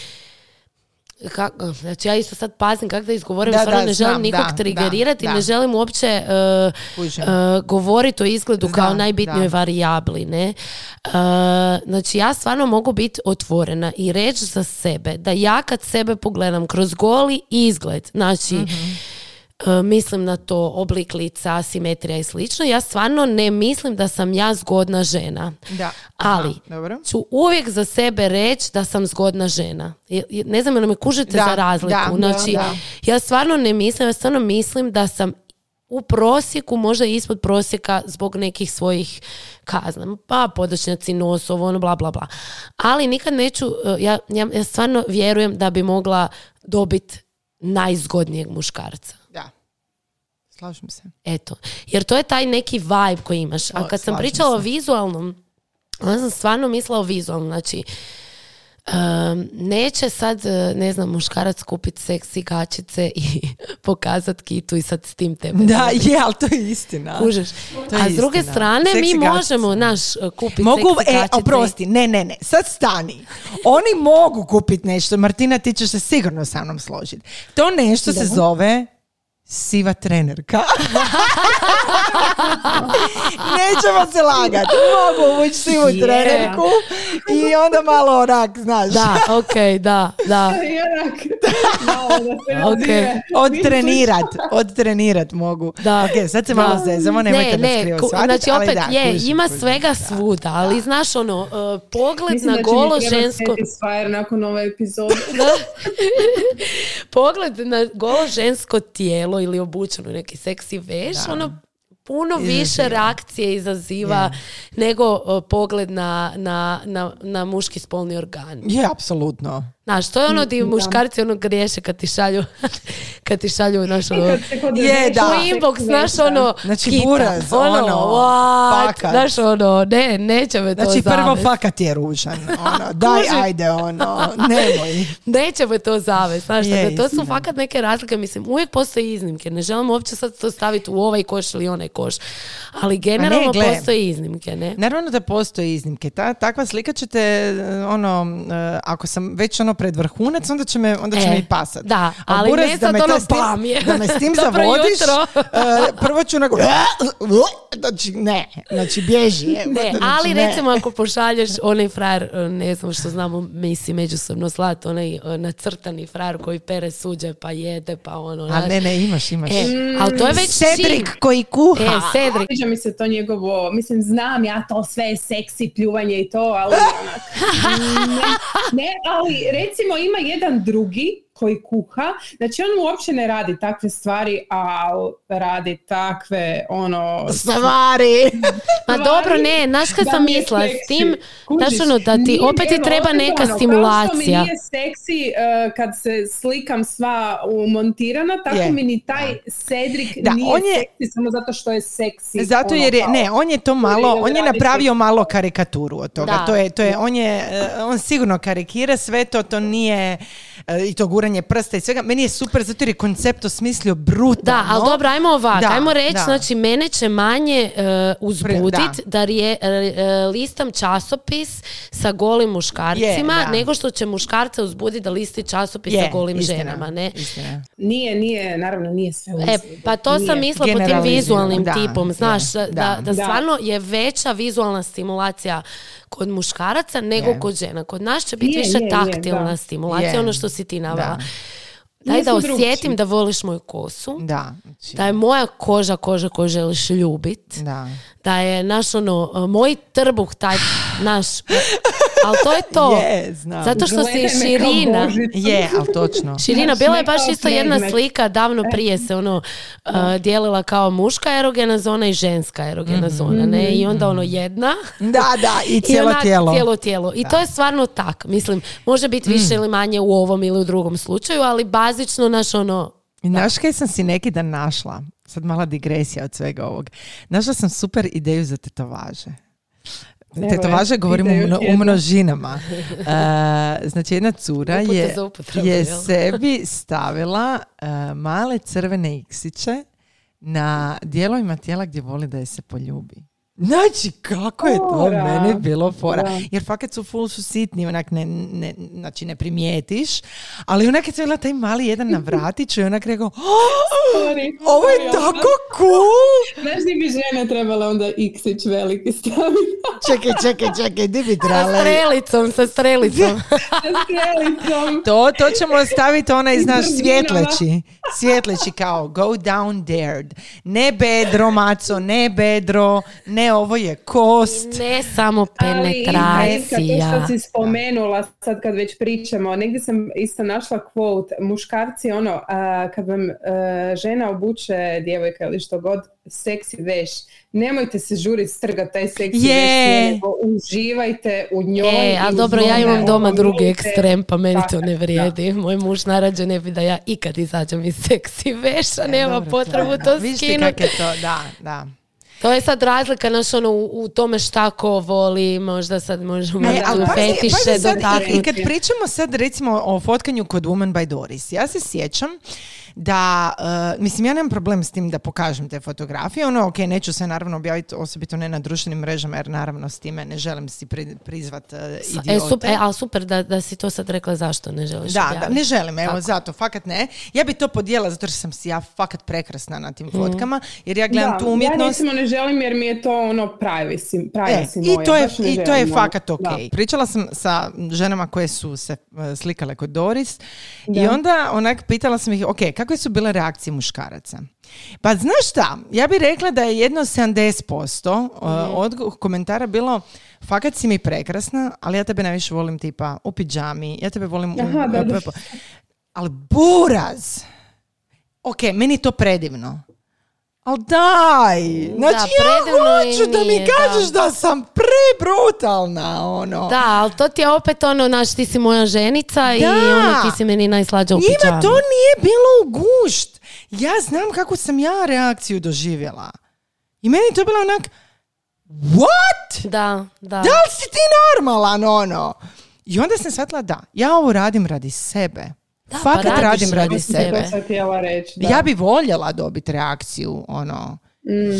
kako, znači ja isto sad pazim kako da izgovorim, Da, stvarno da, ne želim znam, nikog da, trigerirati, da, da. ne želim uopće e, Kužim. e, govoriti o izgledu kao najbitnijoj varijabli, ne? E, znači ja stvarno mogu biti otvorena i reći za sebe da ja kad sebe pogledam kroz goli izgled, znači Mhm. E, mislim na to oblik lica, simetrija i slično, ja stvarno ne mislim da sam ja zgodna žena. Da. Ali Aha, dobro. ću uvijek za sebe reći da sam zgodna žena. Ne znam, jel me kužite Da, za razliku. da, znači, da. ja stvarno ne mislim, ja stvarno mislim da sam u prosjeku, možda ispod prosjeka zbog nekih svojih kazna, pa podočnjaci, nos, ovo, ono, bla, bla, bla. Ali nikad neću, uh, ja, ja, ja stvarno vjerujem da bi mogla dobiti najzgodnijeg muškarca. Da. Slažem se. Eto, jer to je taj neki vibe koji imaš. A kad sam pričala o vizualnom, onda sam stvarno mislila o vizualnom. Znači, em, neće sad, e, ne znam, muškarac kupiti seksi gačice i pokazat kitu i sad s tim tebe. Da, je, ali to je istina. Kužeš. To je A s druge istina. strane, mi Seksi gačice. možemo, naš, kupiti Mogu, seksi e, gačice. oprosti, ne, ne, ne, sad stani. Oni mogu kupiti nešto, Martina, ti ćeš se sigurno sa mnom složiti. To nešto se zove siva trenerka. Nećemo se lagat. Mogu uvući sivu Je. trenerku i onda malo onak, znaš. Da, ok, da, da. I onak, malo da se Ok. nadzive. Odtrenirat, odtrenirat mogu. Da. Ok, sad se Da. malo zezamo, nemojte ne, nas ne, krivo shvatit, znači ali opet da, je, kužim, ima kužim, svega da. svuda, ali znaš ono, uh, pogled Mislim na da golo žensko... Nakon ove epizode. pogled na golo žensko tijelo ili obučeno u neki seksi veš, ono puno više Izaziva. reakcije izaziva nego uh, pogled na, na, na, na muški spolni organ. Je, apsolutno. Znaš, to je ono di muškarci ono griješe kad ti šalju, kad ti šalju, znaš, ono, Je, da. u inbox, znaš, ono, Znači, kita, buraz, ono, ono, what, fakat. znaš, ono, ne, neće me to Znači, prvo zavest. fakat je ružan. Ono, daj, ajde, ono, nemoj. Neće me to zavest, znaš, Je, da to su fakat neke razlike, mislim, uvijek postoje iznimke, ne želim uopće sad to staviti u ovaj koš ili onaj koš, ali generalno gle. postoje iznimke, ne? Naravno da postoje iznimke. Ta, takva slika će te, e, ono, e, ako sam već ono pred vrhunac, onda će me, onda će E, me i pasat. da, A ali ne da sad me to ono, bam je. Da me s tim zavodiš, jutro. e, prvo ću onako, znači ne, znači bježi. je, Ne, znači, ali ne. recimo ako pošalješ onaj frajer, e, ne znam što znamo, misi međusobno slat, onaj e, nacrtani frajer koji pere suđe pa jede pa ono, A znaš. ne, ne, imaš, imaš. E, ali to je već Cedric čin. koji kuha. E, Cedric. Sviđa mi se to njegovo, mislim, znam ja to sve seksi, pljuvanje i to, ali ne, ne, ali recimo ima jedan drugi koji kuha. Znači on uopće ne radi takve stvari, ali radi takve ono... Stvari! Ma dobro, ne, znaš kad sam mislila s seksi. tim, znaš ono, da ti nije opet ti treba neka ono, Kao što stimulacija. mi nije seksi eh, kad se slikam sva umontirana, tako Je. mi ni taj Cedric Da, nije on je- seksi samo zato što je seksi. Zato ono, jer je, ne, on je to malo, on je napravio malo karikaturu od toga. Da. To je, to je, on je, eh, on sigurno karikira sve to, to nije eh, i to guranje prsta i svega. Meni je super zato jer je koncept osmislio brutalno. Da, ali dobro, ajmo ovako, Da, ajmo reći, da. znači mene će manje e, uzbudit Pre- da, rije- e, e, listam časopis sa golim muškarcima, Je, nego što će muškarca uzbuditi da listi časopis sa Je, golim istina, ženama, ne? Istina. Nije, nije, naravno nije sve E, pa to sam mislila pod tim vizualnim da, tipom, znaš, je, da, da, da. da Da. stvarno je veća vizualna stimulacija kod muškaraca nego Je. kod žena. Kod nas će biti Je, više je, je, taktilna da. stimulacija, Je. ono što si ti navela. Da. Daj da osjetim da voliš moju kosu, Da. znači, da je moja koža koža koju želiš ljubit, da. da je naš ono, moj trbuh taj, naš, ali to je to. Je, znam. Zato što si Gledaj me kao širina. Je, ali točno. Širina, bila je baš kao isto jedna slika davno prije se ono uh, dijelila kao muška erogena zona i ženska erogena zona, ne? I onda ono jedna Da, da, i i cijelo onak tijelo. cijelo tijelo. I to je stvarno tak. Mislim, može biti više ili manje u ovom ili u drugom slučaju, ali bazično naš ono... I znaš kaj sam si neki dan našla? Sad mala digresija od svega ovog. Našla sam super ideju za tetovaže. Evo Tetovaže je, govorim u, množinama. E, znači jedna cura je, je sebi stavila e, male crvene iksiće na dijelovima tijela gdje voli da je se poljubi. Znači, kako je to Fora. meni bilo fora. Da. Jer fakat su full su sitni, onak ne, ne, znači ne primijetiš, ali onak je cijela taj mali jedan na vratiću i onak rekao, "Oh, Sorry. ovo je Sorry, tako cool! Znaš di bi žene trebale onda iksić veliki staviti? Čekaj, čekaj, čekaj, di bi Sa trebala? strelicom, sa strelicom. Sa strelicom. To, to ćemo staviti onaj, znaš, svjetleći. Svjetleći kao go down dared. Ne bedro, maco, ne bedro, ne ovo je kost. ne samo Ali, Iska, to penetracija. što si spomenula, sad kad već pričamo, negdje sam isto našla quote, muškarci, ono, a, kad vam e, žena obuče djevojka ili što god, seksi veš, nemojte se žuriti strgati taj seksi Je. veš, nego uživajte u njoj. E, ali uz dobro, ja imam doma ono, drugi ekstrem, pa meni to ne vrijedi. Moj muž narađe ne bi da ja ikad izađem iz seksi veša, nema E, Dobro, potrebu da, to ti skinuti. kak je to, da, da. To je sad razlika naš ono u, u tome šta ko voli, možda sad možemo E, tu ali pazi, fetiše pazi sad, i- dotaknuti. I kad pričamo sad recimo o fotkanju kod Woman by Doris, ja se sjećam da, uh, mislim ja nemam problem s tim da pokažem te fotografije, ono ok, neću se naravno objaviti osobito ne na društvenim mrežama jer naravno s time ne želim si pri, prizvat uh, idiote. E, super, e, ali super da, da si to sad rekla zašto ne želiš Da, da, ne želim, evo Tako. zato, fakat ne. Ja bi to podijela zato što sam si ja fakat prekrasna na tim fotkama, jer ja gledam Da, tu Ja umjetnost. recimo ne želim jer mi je to ono privacy, E, privacy I moja, to je, i to je fakat ok. Da. Pričala sam sa ženama koje su se e, slikale kod Doris i Da. onda onak pitala sam ih, ok, kakve su bile reakcije muškaraca? Pa znaš šta, ja bih rekla da je jedno 70% e, Mhm. od komentara bilo fakat si mi prekrasna, ali ja tebe najviše volim tipa u pidžami, ja tebe volim u... Aha, da, da. Ali buraz! Ok, meni je to predivno. Ali daj! Znači ja predivno i hoću da mi nije, kažeš da. sam prebrutalna, ono. Da, ali to ti je opet ono, znaš, ti si moja ženica i Da. ono, ti si meni najslađa u Njima pidžami. to nije bilo u gušt. Ja znam kako sam ja reakciju doživjela. I meni to bilo onak, what? Da, da. Da li si ti normalan, ono? I onda sam shvatila da, ja ovo radim radi sebe. Da, pa Fakat radiš radim radi sebe. Htjela reći, da. Ja bi voljela dobiti reakciju, ono,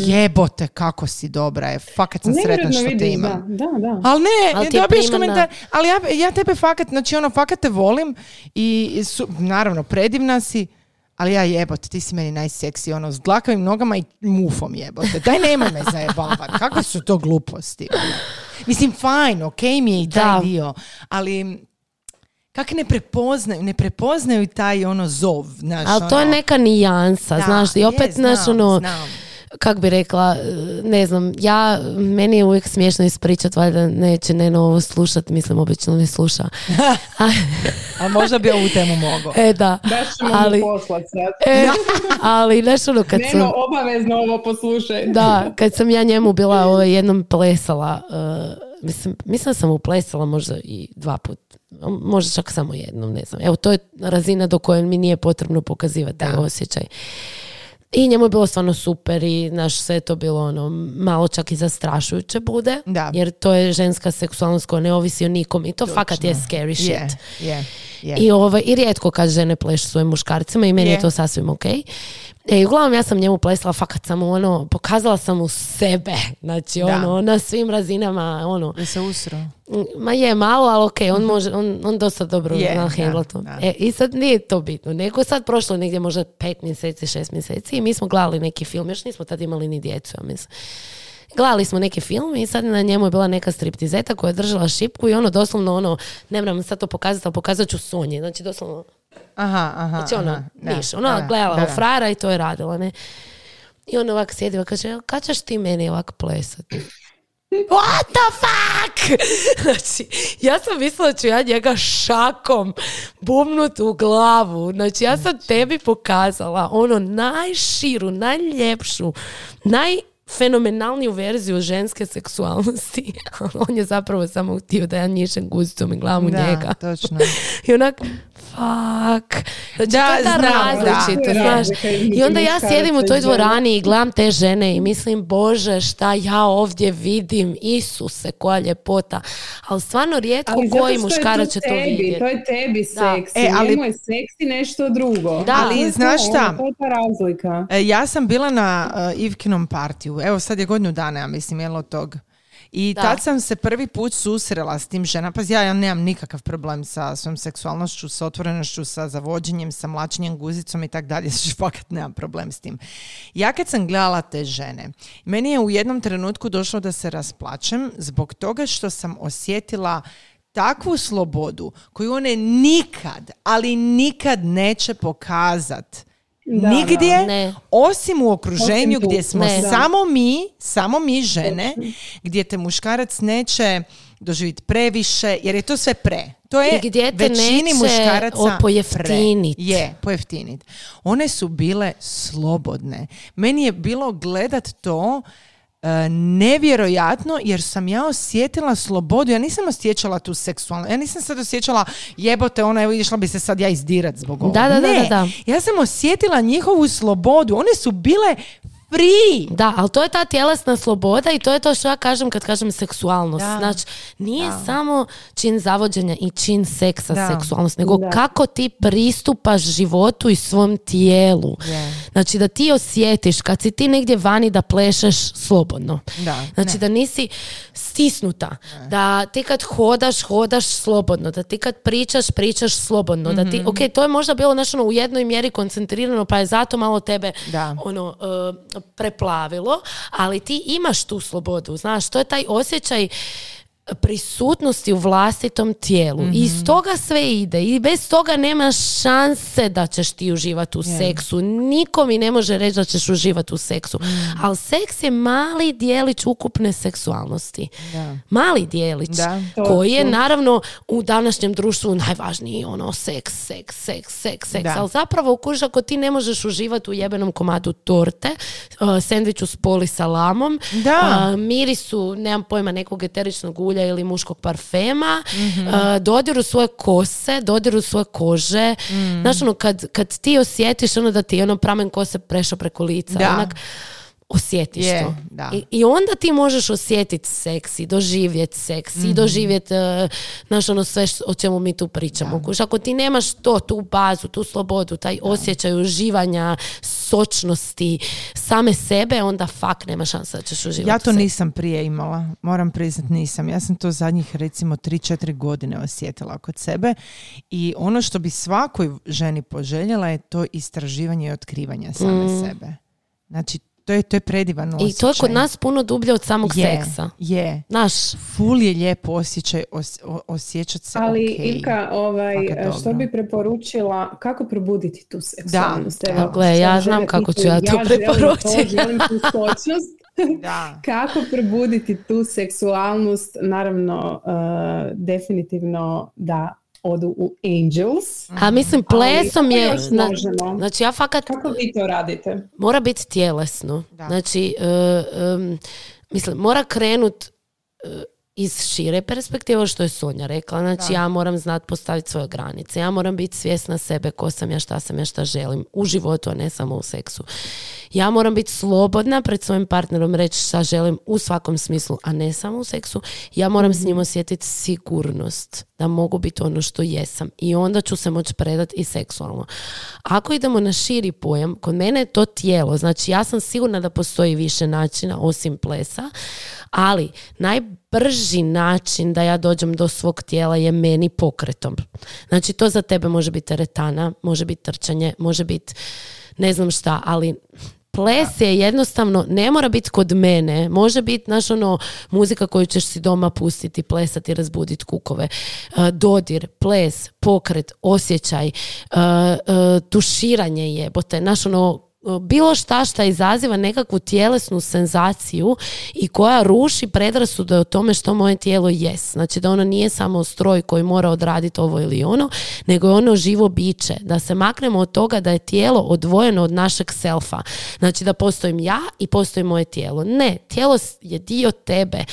jebote kako si dobra je, fakat sam sretna što te vidiš, imam. Da, da, da. Ali ne, Ali dobiješ komentar, ali ja, ja tebe fakat, znači ono, fakat te volim i su, naravno, predivna si, ali ja jebote, ti si meni najseksi, ono, s dlakavim nogama i mufom jebote. Daj nemoj me zajebavat, kakve su to gluposti. ono. Mislim, fajn, ok mi je i taj Da. dio, ali kak ne prepoznaju, ne prepoznaju taj ono zov, znaš, Ali to je ono. neka nijansa, Da, znaš, i je, opet, znaš, znam, ono, znam. kak bi rekla, ne znam, ja, meni je uvijek smiješno ispričat, valjda neće Neno ovo slušat, mislim, obično ne sluša. A, A možda bi ovu temu mogao. e, da. Ćemo Ali- mu poslat sad. E, ali, znaš ono, kad sam... Neno, obavezno ovo poslušaj. Da, kad sam ja njemu bila ovaj, jednom plesala, uh, mislim, mislim da sam mu plesala možda i dva put, možda čak samo jednom, ne znam. Evo, to je razina do koje mi nije potrebno pokazivati taj osjećaj. I njemu je bilo stvarno super i naš sve je to bilo ono, malo čak i zastrašujuće bude, Da. jer to je ženska seksualnost koja ne ovisi o nikom i to fakat je scary shit. Je, je, je. I, ovaj, I rijetko kad žene plešu svojim muškarcima i meni Je. to sasvim ok. E, uglavnom ja sam njemu plesala fakat samo ono, pokazala sam mu sebe, znači Da. ono, na svim razinama, ono, Da se usro. ma je malo, ali ok, on može, on, on dosta dobro Je, zna handla to. da. E, I sad nije to bitno, nego sad prošlo negdje možda pet mjeseci, šest mjeseci i mi smo gledali neki film, još nismo tad imali ni djecu, ja mislim. Gledali smo neki film i sad na njemu je bila neka striptizeta koja je držala šipku i ono doslovno ono, ne moram sad to pokazati, ali pokazat ću Sonji. Znači doslovno, Aha, aha. znači ono, aha, da, viš, ona da, da, gledala da, da. frajera i to je radila, ne. I on ovak sjedi i kaže, kad ćeš ti meni ovak plesati? What the fuck? Znači, ja sam mislila da ću ja njega šakom bubnut u glavu. Znači, ja sam tebi pokazala ono najširu, najljepšu, najfenomenalniju verziju ženske seksualnosti. On je zapravo samo htio da ja njišem guzicom i glavom u Da, njega. točno. I onak, fuck. Znači, Da, to je ta znam, da. To je znaš. I onda ja sjedim u toj dvorani i gledam te žene i mislim, bože, šta ja ovdje vidim, Isuse, koja ljepota. Ali stvarno rijetko Ali koji muškarac će to vidjeti. To je tebi Da. seksi, E, ali- njemu je seksi nešto drugo. Da. Ali To je znaš to, šta? ono, To je ta razlika. E, ja sam bila na uh, Ivkinom partiju. Evo sad je godinu dana, ja mislim, jel od tog. I Da. tad sam se prvi put susrela s tim ženama. Pa ja, ja nemam nikakav problem sa svojom seksualnošću, sa otvorenošću, sa zavođenjem, sa mlačenjem guzicom i tak dalje. Znači, fakat nemam problem s tim. Ja kad sam gledala te žene, meni je u jednom trenutku došlo da se rasplačem zbog toga što sam osjetila takvu slobodu koju one nikad, ali nikad neće pokazat Da, nigdje da. Ne. osim u okruženju Osim gdje smo Ne. samo mi, samo mi žene, gdje te muškarac neće doživjeti previše, jer je to sve pre. To je I gdje te većini neće muškaraca pojeftinit. pre. Je, pojeftinit. One su bile slobodne. Meni je bilo gledat to nevjerojatno jer sam ja osjetila slobodu. Ja nisam osjećala tu seksualnu. Ja nisam sad osjećala jebote ona evo išla bi se sad ja izdirat zbog ovoga. Da, da, da, da, da. Ja sam osjetila njihovu slobodu. One su bile free. Da, ali to je ta tjelesna sloboda i to je to što ja kažem kad kažem seksualnost. Da. Znači, nije samo čin zavođenja i čin seksa Da. seksualnost, nego Da. kako ti pristupaš životu i svom tijelu. Je. Znači da ti osjetiš kad si ti negdje vani da plešeš slobodno. Da, Znači ne. da nisi stisnuta. Da ti kad hodaš, hodaš slobodno. Da ti kad pričaš, pričaš slobodno. Da Mhm. ti, ok, to je možda bilo nešto ono, u jednoj mjeri koncentrirano pa je zato malo tebe Da. ono e, preplavilo, ali ti imaš tu slobodu, znaš, to je taj osjećaj prisutnosti u vlastitom tijelu i Mhm. iz toga sve ide i bez toga nema šanse da ćeš ti uživati u seksu niko mi ne može reći da ćeš uživati u seksu Mhm. ali seks je mali dijelić ukupne seksualnosti Da. mali dijelić Da. koji je naravno u današnjem društvu najvažniji ono seks, seks, seks, seks, seks, ali zapravo kužiš ako ti ne možeš uživati u jebenom komadu torte, uh, sendviču s poli salamom, Da. uh, mirisu, nemam pojma, nekog eteričnog ulja ili muškog parfema, Mhm. uh, dodiru svoje kose, dodiru svoje kože, Mhm. znaš ono kad, kad ti osjetiš ono da ti je ono pramen kose prešao preko lica, Da. onak osjetiš Je, to. da. I, I onda ti možeš osjetiti seks i doživjeti seks Mhm. i doživjeti uh, znaš, ono sve š- o čemu mi tu pričamo. Kuš, ako ti nemaš to, tu bazu, tu slobodu, taj osjećaj uživanja, sočnosti, same sebe, onda fak nema šanse da ćeš uživati Ja to nisam prije imala, moram priznat nisam. Ja sam to zadnjih recimo 3-4 godine osjetila kod sebe i ono što bi svakoj ženi poželjela je to istraživanje i otkrivanje same Mm. sebe. Znači To je, to je predivan osjećaj. I to je kod nas puno dublje od samog je, seksa. Je. Naš, Ful je lijep osjećaj os, o- osjećat se Ali okej. Ilka, ovaj, što bi preporučila, kako probuditi tu seksualnost? Evo, Evo, gle, sad ja znam kako ću ja to želim preporučiti. to, želim tu. Da. Kako probuditi tu seksualnost? Naravno, uh, definitivno da odu u Angels. a mislim plesom Ali je, zna- možemo? znači ja fakat Kako vi to radite? mora biti tjelesno. Da. Znači, e, em, mislim, mora krenut e, iz šire perspektive, što je Sonja rekla. Znači, ja moram znat postaviti svoje granice. Ja moram biti svjesna sebe, ko sam ja, šta sam ja, šta želim. U životu, a ne samo u seksu. Ja moram biti slobodna pred svojim partnerom reći šta želim u svakom smislu, a ne samo u seksu. Ja moram s njim osjetiti sigurnost da mogu biti ono što jesam i onda ću se moći predati i seksualno. Ako idemo na širi pojam, kod mene je to tijelo, znači ja sam sigurna da postoji više načina osim plesa, ali najbrži način da ja dođem do svog tijela je meni pokretom. Znači to za tebe može biti teretana, može biti trčanje, može biti ne znam šta, ali ples je jednostavno, ne mora biti kod mene, može biti, znaš, ono, muzika koju ćeš si doma pustiti, plesati, razbuditi kukove, E, dodir, ples, pokret, osjećaj, e, e, tuširanje jebote, znaš, ono, bilo šta šta izaziva nekakvu tjelesnu senzaciju i koja ruši predrasude o tome što moje tijelo jest. Znači da ono nije samo stroj koji mora odraditi ovo ili ono, nego je ono živo biće. Da se maknemo od toga da je tijelo odvojeno od našeg selfa. Znači da postojim ja i postoji moje tijelo. Ne, tijelo je dio tebe.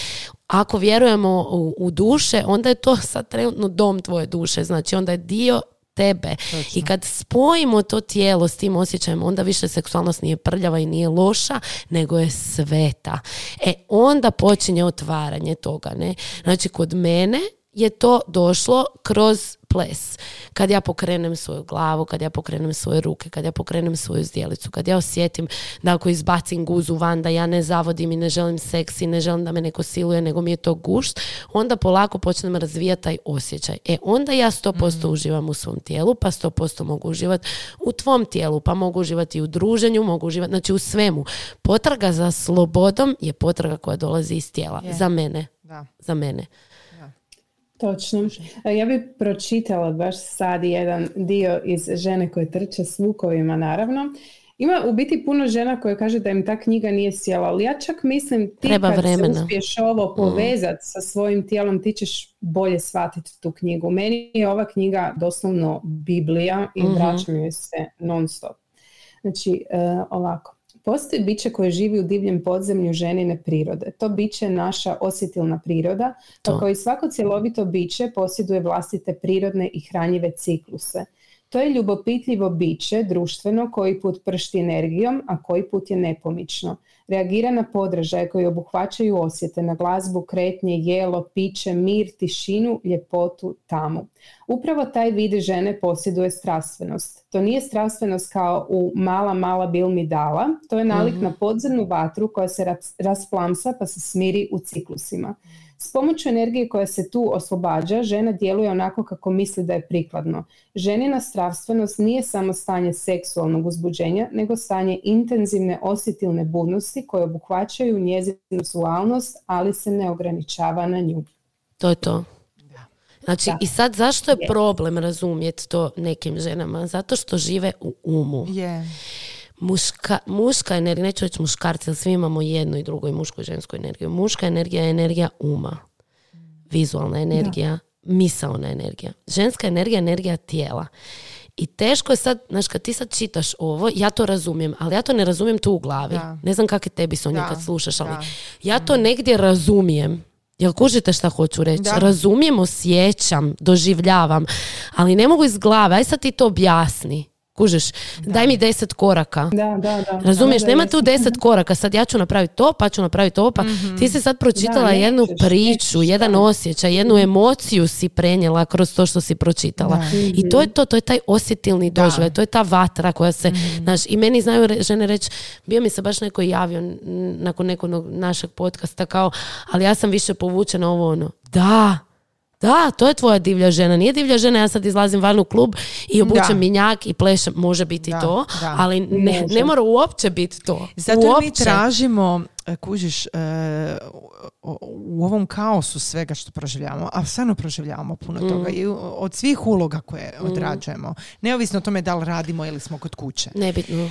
Ako vjerujemo u, u duše, onda je to sad trenutno dom tvoje duše. Znači onda je dio tebe. I kad spojimo to tijelo s tim osjećajem, onda više seksualnost nije prljava i nije loša, nego je sveta. E, onda počinje otvaranje toga, ne? Znači, kod mene je to došlo kroz ples. Kad ja pokrenem svoju glavu, kad ja pokrenem svoje ruke, kad ja pokrenem svoju zdjelicu, kad ja osjetim da ako izbacim guzu van, da ja ne zavodim i ne želim seks i ne želim da me neko siluje, nego mi je to gušt, onda polako počnem razvijati taj osjećaj. E, onda ja 100% uživam u svom tijelu, pa 100% mogu uživati u tvom tijelu, pa mogu uživati i u druženju, mogu uživati, znači u svemu. Potraga za slobodom je potraga koja dolazi iz tijela. Je. Za mene. Da. Za mene. Točno. E, Ja bih pročitala baš sad jedan dio iz žene koje trče s vukovima, naravno. Ima u biti puno žena koje kaže da im ta knjiga nije sjela, ali ja čak mislim ti Treba kad vremena. se uspiješ ovo povezati sa svojim tijelom, ti ćeš bolje shvatiti tu knjigu. Meni je ova knjiga doslovno Biblija i Mhm. vraćam joj se non stop. Znači, e, ovako. Postoji biće koje živi u divljem podzemlju ženine prirode. To biće je naša osjetilna priroda, To. pa kao i svako cjelovito biće posjeduje vlastite prirodne i hranjive cikluse. To je ljubopitljivo biće, društveno, koji put pršti energijom, a koji put je nepomično. Reagira na podražaje koji obuhvaćaju osjete na glazbu, kretnje, jelo, piće, mir, tišinu, ljepotu, tamu. Upravo taj vid žene posjeduje strastvenost. To nije strastvenost kao u mala, mala bil mi dala, to je nalik na podzemnu vatru koja se ras- rasplamsa pa se smiri u ciklusima. S pomoću energije koja se tu oslobađa, žena djeluje onako kako misli da je prikladno. Ženina strastvenost nije samo stanje seksualnog uzbuđenja, nego stanje intenzivne osjetilne budnosti koje obuhvaćaju njezinu seksualnost, ali se ne ograničava na nju. To je to. Znači, Da. i sad zašto je problem razumjeti to nekim ženama? Zato što žive u umu. Je. Muška, muška energija, neću reći muškarci, jer svi imamo jednu i drugu i mušku i žensku energiju. Muška energija je energija uma. Vizualna energija, misaona energija. Ženska energija je energija tijela. I teško je sad, znaš, kad ti sad čitaš ovo, ja to razumijem, ali ja to ne razumijem tu u glavi. Da. Ne znam kako je tebi, Da, kad slušaš, ali da. ja to negdje razumijem. Jel kužite šta hoću reći? Da. Razumijem, osjećam, doživljavam, ali ne mogu iz glave. Aj sad ti to objasni. Kužiš, daj mi deset koraka. Da, da, da. Razumiješ, Da, da, nema tu deset koraka, sad ja ću napraviti to, pa ću napraviti ovo, pa ti si sad pročitala Da, jednu nećeš, priču, nećeš, jedan da. osjećaj, jednu emociju si prenijela kroz to što si pročitala. I to je to, to je taj osjetilni doživljaj, to je ta vatra koja se, znaš, i meni znaju re- žene reći, bio mi se baš neko javio nakon nekog našeg podcasta kao, ali ja sam više povučena ovo ono. Da, Da, to je tvoja divlja žena. Nije divlja žena, ja sad izlazim van u klub i obučem Da. minjak i plešem. Može biti Da, to, da. ali ne, ne mora uopće biti to. Zato jer mi Uopće. tražimo, kužiš, e, u- ovom kaosu svega što proživljavamo, a stvarno proživljavamo puno toga i od svih uloga koje odrađujemo, neovisno o tome da li radimo ili smo kod kuće. Nebitno.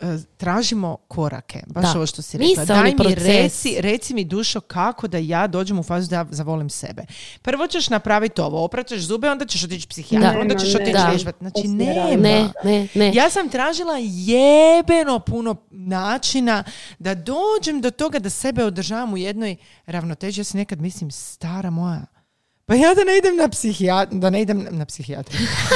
E, tražimo korake, baš Da. ovo što si rekla. Daj mi proces. reci, reci mi dušo kako da ja dođem u fazu da ja zavolim sebe. Prvo ćeš napraviti ovo, opraćeš zube, onda ćeš otići psihijatra, Da. onda ćeš otići ne. vježbat. Znači, ne nema. Ne, ne, ne. Ja sam tražila jebeno puno načina da dođem do toga da sebe održavam u jednoj ravnoteži. Ja si nekad mislim, stara moja, pa ja da ne idem na psihijat, da ne idem na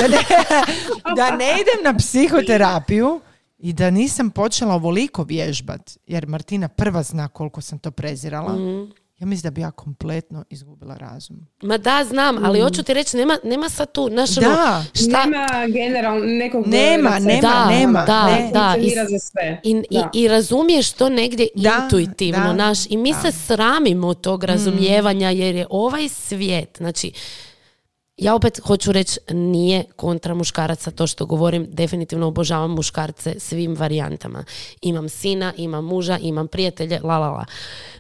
da ne, da ne idem na psihoterapiju i da nisam počela ovoliko vježbat, jer Martina prva zna koliko sam to prezirala, Mhm. Ja mislim da bi ja kompletno izgubila razum. Ma da, znam, ali hoću ti reći, nema, nema sad tu, znaš, ono, Da. šta, Nema generalno nekog Nema, nema, Da, nema. da, ne. da. I- za sve. I, i, Da. i razumiješ to negdje Da, intuitivno, da, naš, i mi da. se sramimo tog razumijevanja jer je ovaj svijet, znači, ja opet hoću reći, nije kontra muškaraca to što govorim, definitivno obožavam muškarce svim varijantama. Imam sina, imam muža, imam prijatelje, la la la.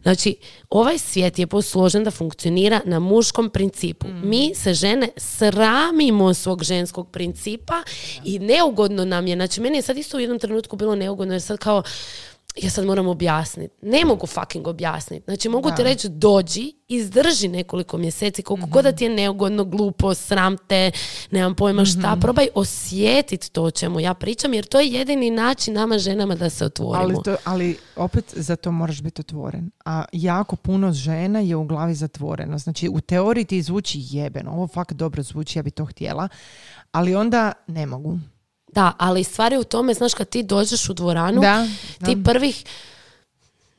Znači, ovaj svijet je posložen da funkcionira na muškom principu. Mi se žene sramimo svog ženskog principa i neugodno nam je. Znači, meni je sad isto u jednom trenutku bilo neugodno jer sad kao, ja sad moram objasniti. Ne mogu fucking objasniti. Znači, mogu ti Da. reći dođi, izdrži nekoliko mjeseci, koliko god da ti je neugodno, glupo, sram te, nemam pojma šta, probaj osjetiti to o čemu ja pričam, jer to je jedini način nama ženama da se otvorimo. Ali, to, ali opet za to moraš biti otvoren. A jako puno žena je u glavi zatvoreno. Znači u teoriji ti zvuči jebeno. Ovo fakt dobro zvuči, ja bi to htjela. Ali onda ne mogu. Da, ali stvar je u tome, znaš, kad ti dođeš u dvoranu, Da, ti znam. prvih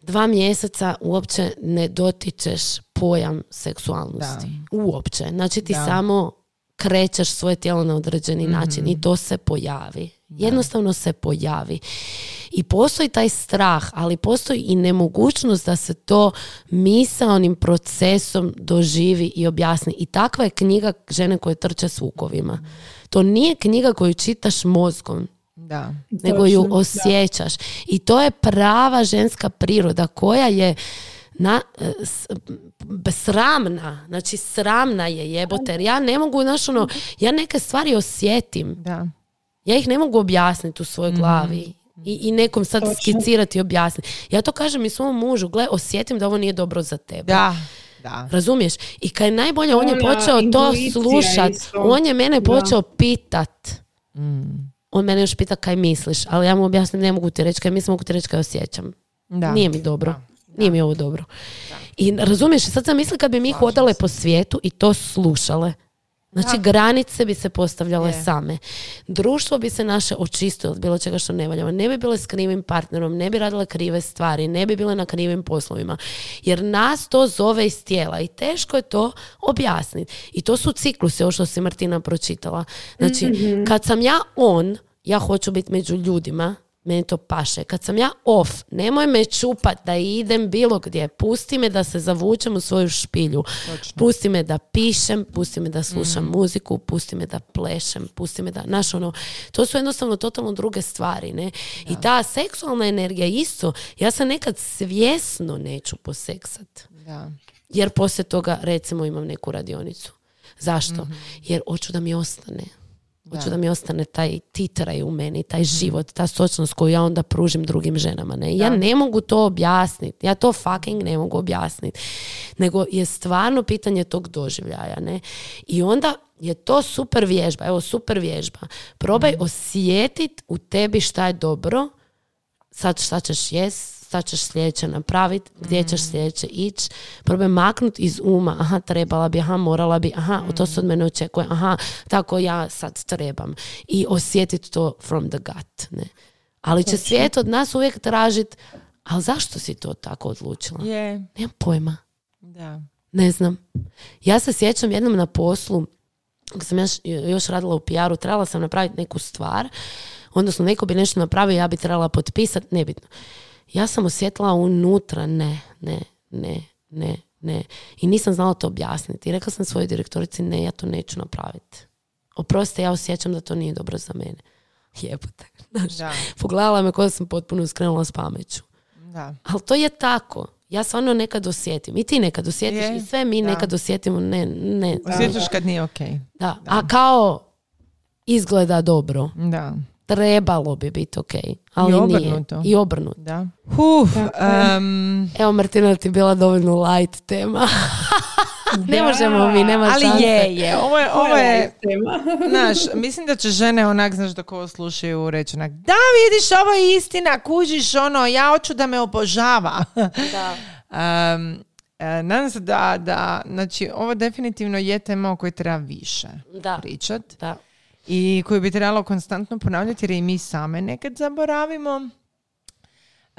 dva mjeseca uopće ne dotičeš pojam seksualnosti. Uopće. Znači ti Da. samo krećeš svoje tijelo na određeni Mhm. način i to se pojavi. Jednostavno se pojavi. I postoji taj strah, ali postoji i nemogućnost da se to misaonim procesom doživi i objasni. I takva je knjiga žene koje trče s vukovima. To nije knjiga koju čitaš mozgom Da. nego ju da. osjećaš. I to je prava ženska priroda koja je na, e, s- b- sramna, znači sramna je jebote, jer ja ne mogu, znaš ono, ja neke stvari osjetim, Da. Ja ih ne mogu objasniti u svojoj glavi i, i nekom sad Točno. skicirati i objasniti. Ja to kažem i svom mužu, gle, osjetim da ovo nije dobro za tebe. Da. Da. Razumiješ? I kad je najbolje, on je Ona počeo to slušat. isto. On je mene Da. počeo pitat. Mm. On mene još pita kaj misliš, ali ja mu objasnim, ne mogu ti reći kaj mislim, mogu ti reći kaj osjećam. Da. Nije mi dobro. Nije mi ovo dobro. I razumiješ, sad sam misli kad bi mi hodale po svijetu i to slušale. Znači, granice bi se postavljale Je. same. Društvo bi se naše očistilo od bilo čega što ne valjamo. Ne bi bile s krivim partnerom, ne bi radile krive stvari, ne bi bile na krivim poslovima. Jer nas to zove iz tijela i teško je to objasniti. I to su ciklusi, ovo što si Martina pročitala. Znači, kad sam ja on, ja hoću biti među ljudima, meni to paše. Kad sam ja off, nemoj me čupat da idem bilo gdje. Pusti me da se zavučem u svoju špilju. Pusti me da pišem, pusti me da slušam muziku, pusti me da plešem, pusti me da... Znaš, ono, to su jednostavno totalno druge stvari, ne? I ta seksualna energija isto. Ja se nekad svjesno neću poseksat. Da. Jer poslije toga, recimo, imam neku radionicu. Zašto? Jer hoću da mi ostane. Hoću da. mi ostane taj titraj u meni, taj život, ta sočnost koju ja onda pružim drugim ženama. Ne? Ja ne mogu to objasniti. Ja to fucking ne mogu objasniti. Nego je stvarno pitanje tog doživljaja. Ne? I onda je to super vježba. Evo, super vježba. Probaj osjetit u tebi šta je dobro, sad šta ćeš jest, šta ćeš sljedeće napraviti, gdje ćeš sljedeće ići, probaj maknut iz uma, aha, trebala bi, aha, morala bi, aha, to se od mene očekuje, aha, tako ja sad trebam. I osjetiti to from the gut, ne. Ali će svijet od nas uvijek tražiti, ali zašto si to tako odlučila? Je. Nemam pojma. Da. Ne znam. Ja se sjećam jednom na poslu, kad sam još, još radila u PR-u, trebala sam napraviti neku stvar, odnosno neko bi nešto napravio, ja bi trebala potpisati, nebitno. Ja sam osjetila unutra, ne, ne, ne, ne, ne. I nisam znala to objasniti. I rekla sam svojoj direktorici, ne, ja to neću napraviti. Oprosti, ja osjećam da to nije dobro za mene. Jebote. Znaš, Da, pogledala me kao da sam potpuno skrenula s pameću. da. Ali to je tako. Ja stvarno nekad osjetim. I ti nekad osjetiš. Je, I sve mi da. nekad osjetimo. Ne, ne. Osjećaš kad nije okej. Da. A kao izgleda dobro. Da. Trebalo bi biti ok. Ali I nije. obrnuto. I obrnuto. Da. Uf, Tako je. em, Evo Martina ti je bila dovoljno light tema. ne Da. možemo mi, nema ali šanse. je, je. Ovo je, ovo je tema. Znaš, mislim da će žene onak, znaš, dok ovo slušaju reći onak, da vidiš, ovo je istina, kužiš ono, ja hoću da me obožava. Da. Um, e, nadam se da, da, znači, ovo definitivno je tema o kojoj treba više Da. pričat Da. I koju bi trebalo konstantno ponavljati jer i mi same nekad zaboravimo.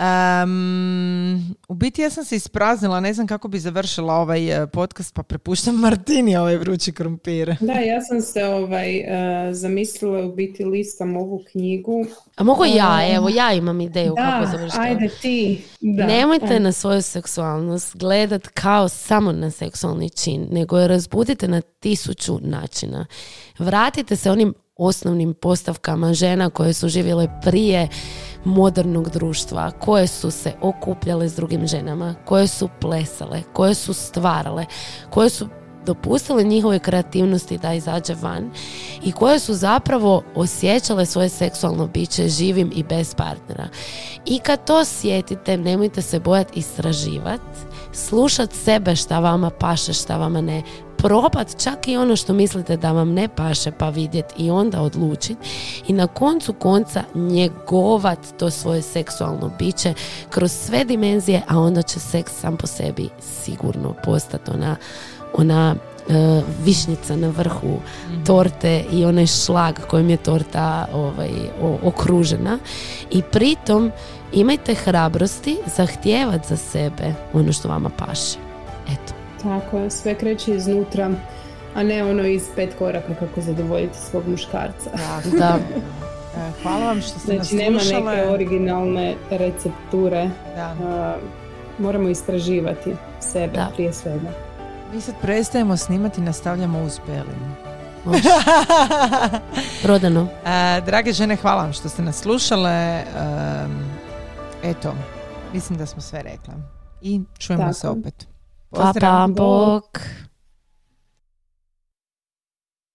Um, u biti ja sam se ispraznila, ne znam kako bi završila ovaj eh, podcast, pa prepuštam Martini ovaj vrući krumpir. Da, ja sam se ovaj, eh, zamislila u biti listam ovu knjigu. A mogu ja, Um, evo, ja imam ideju kako Da, završiti. ovo. ajde ti. Da. Nemojte E, na svoju seksualnost gledat kao samo na seksualni čin, nego je razbudite na tisuću načina. Vratite se onim osnovnim postavkama žena koje su živjele prije modernog društva, koje su se okupljale s drugim ženama, koje su plesale, koje su stvarale, koje su dopustile njihove kreativnosti da izađe van i koje su zapravo osjećale svoje seksualno biće živim i bez partnera. I kad to sjetite, nemojte se bojati istraživati, slušat sebe šta vama paše, šta vama ne, probat čak i ono što mislite da vam ne paše pa vidjet i onda odlučit i na koncu konca njegovat to svoje seksualno biće kroz sve dimenzije, a onda će seks sam po sebi sigurno postati ona, ona e, višnjica na vrhu torte i onaj šlag kojim je torta ovaj, o- okružena i pritom imajte hrabrosti zahtijevat za sebe ono što vama paše. Eto. Tako je, sve kreće iznutra, a ne ono iz pet koraka kako zadovoljiti svog muškarca. Da. E, Hvala vam što ste Znači nas nema slušale. neke originalne recepture, Da. a, moramo istraživati sebe Da. prije svega. Mi sad prestajemo snimati i nastavljamo uz Pelin. Može. Prodano. E, drage žene, hvala vam što ste nas slušale. E, eto, mislim da smo sve rekla. I čujemo Tako. se opet. Papa Bók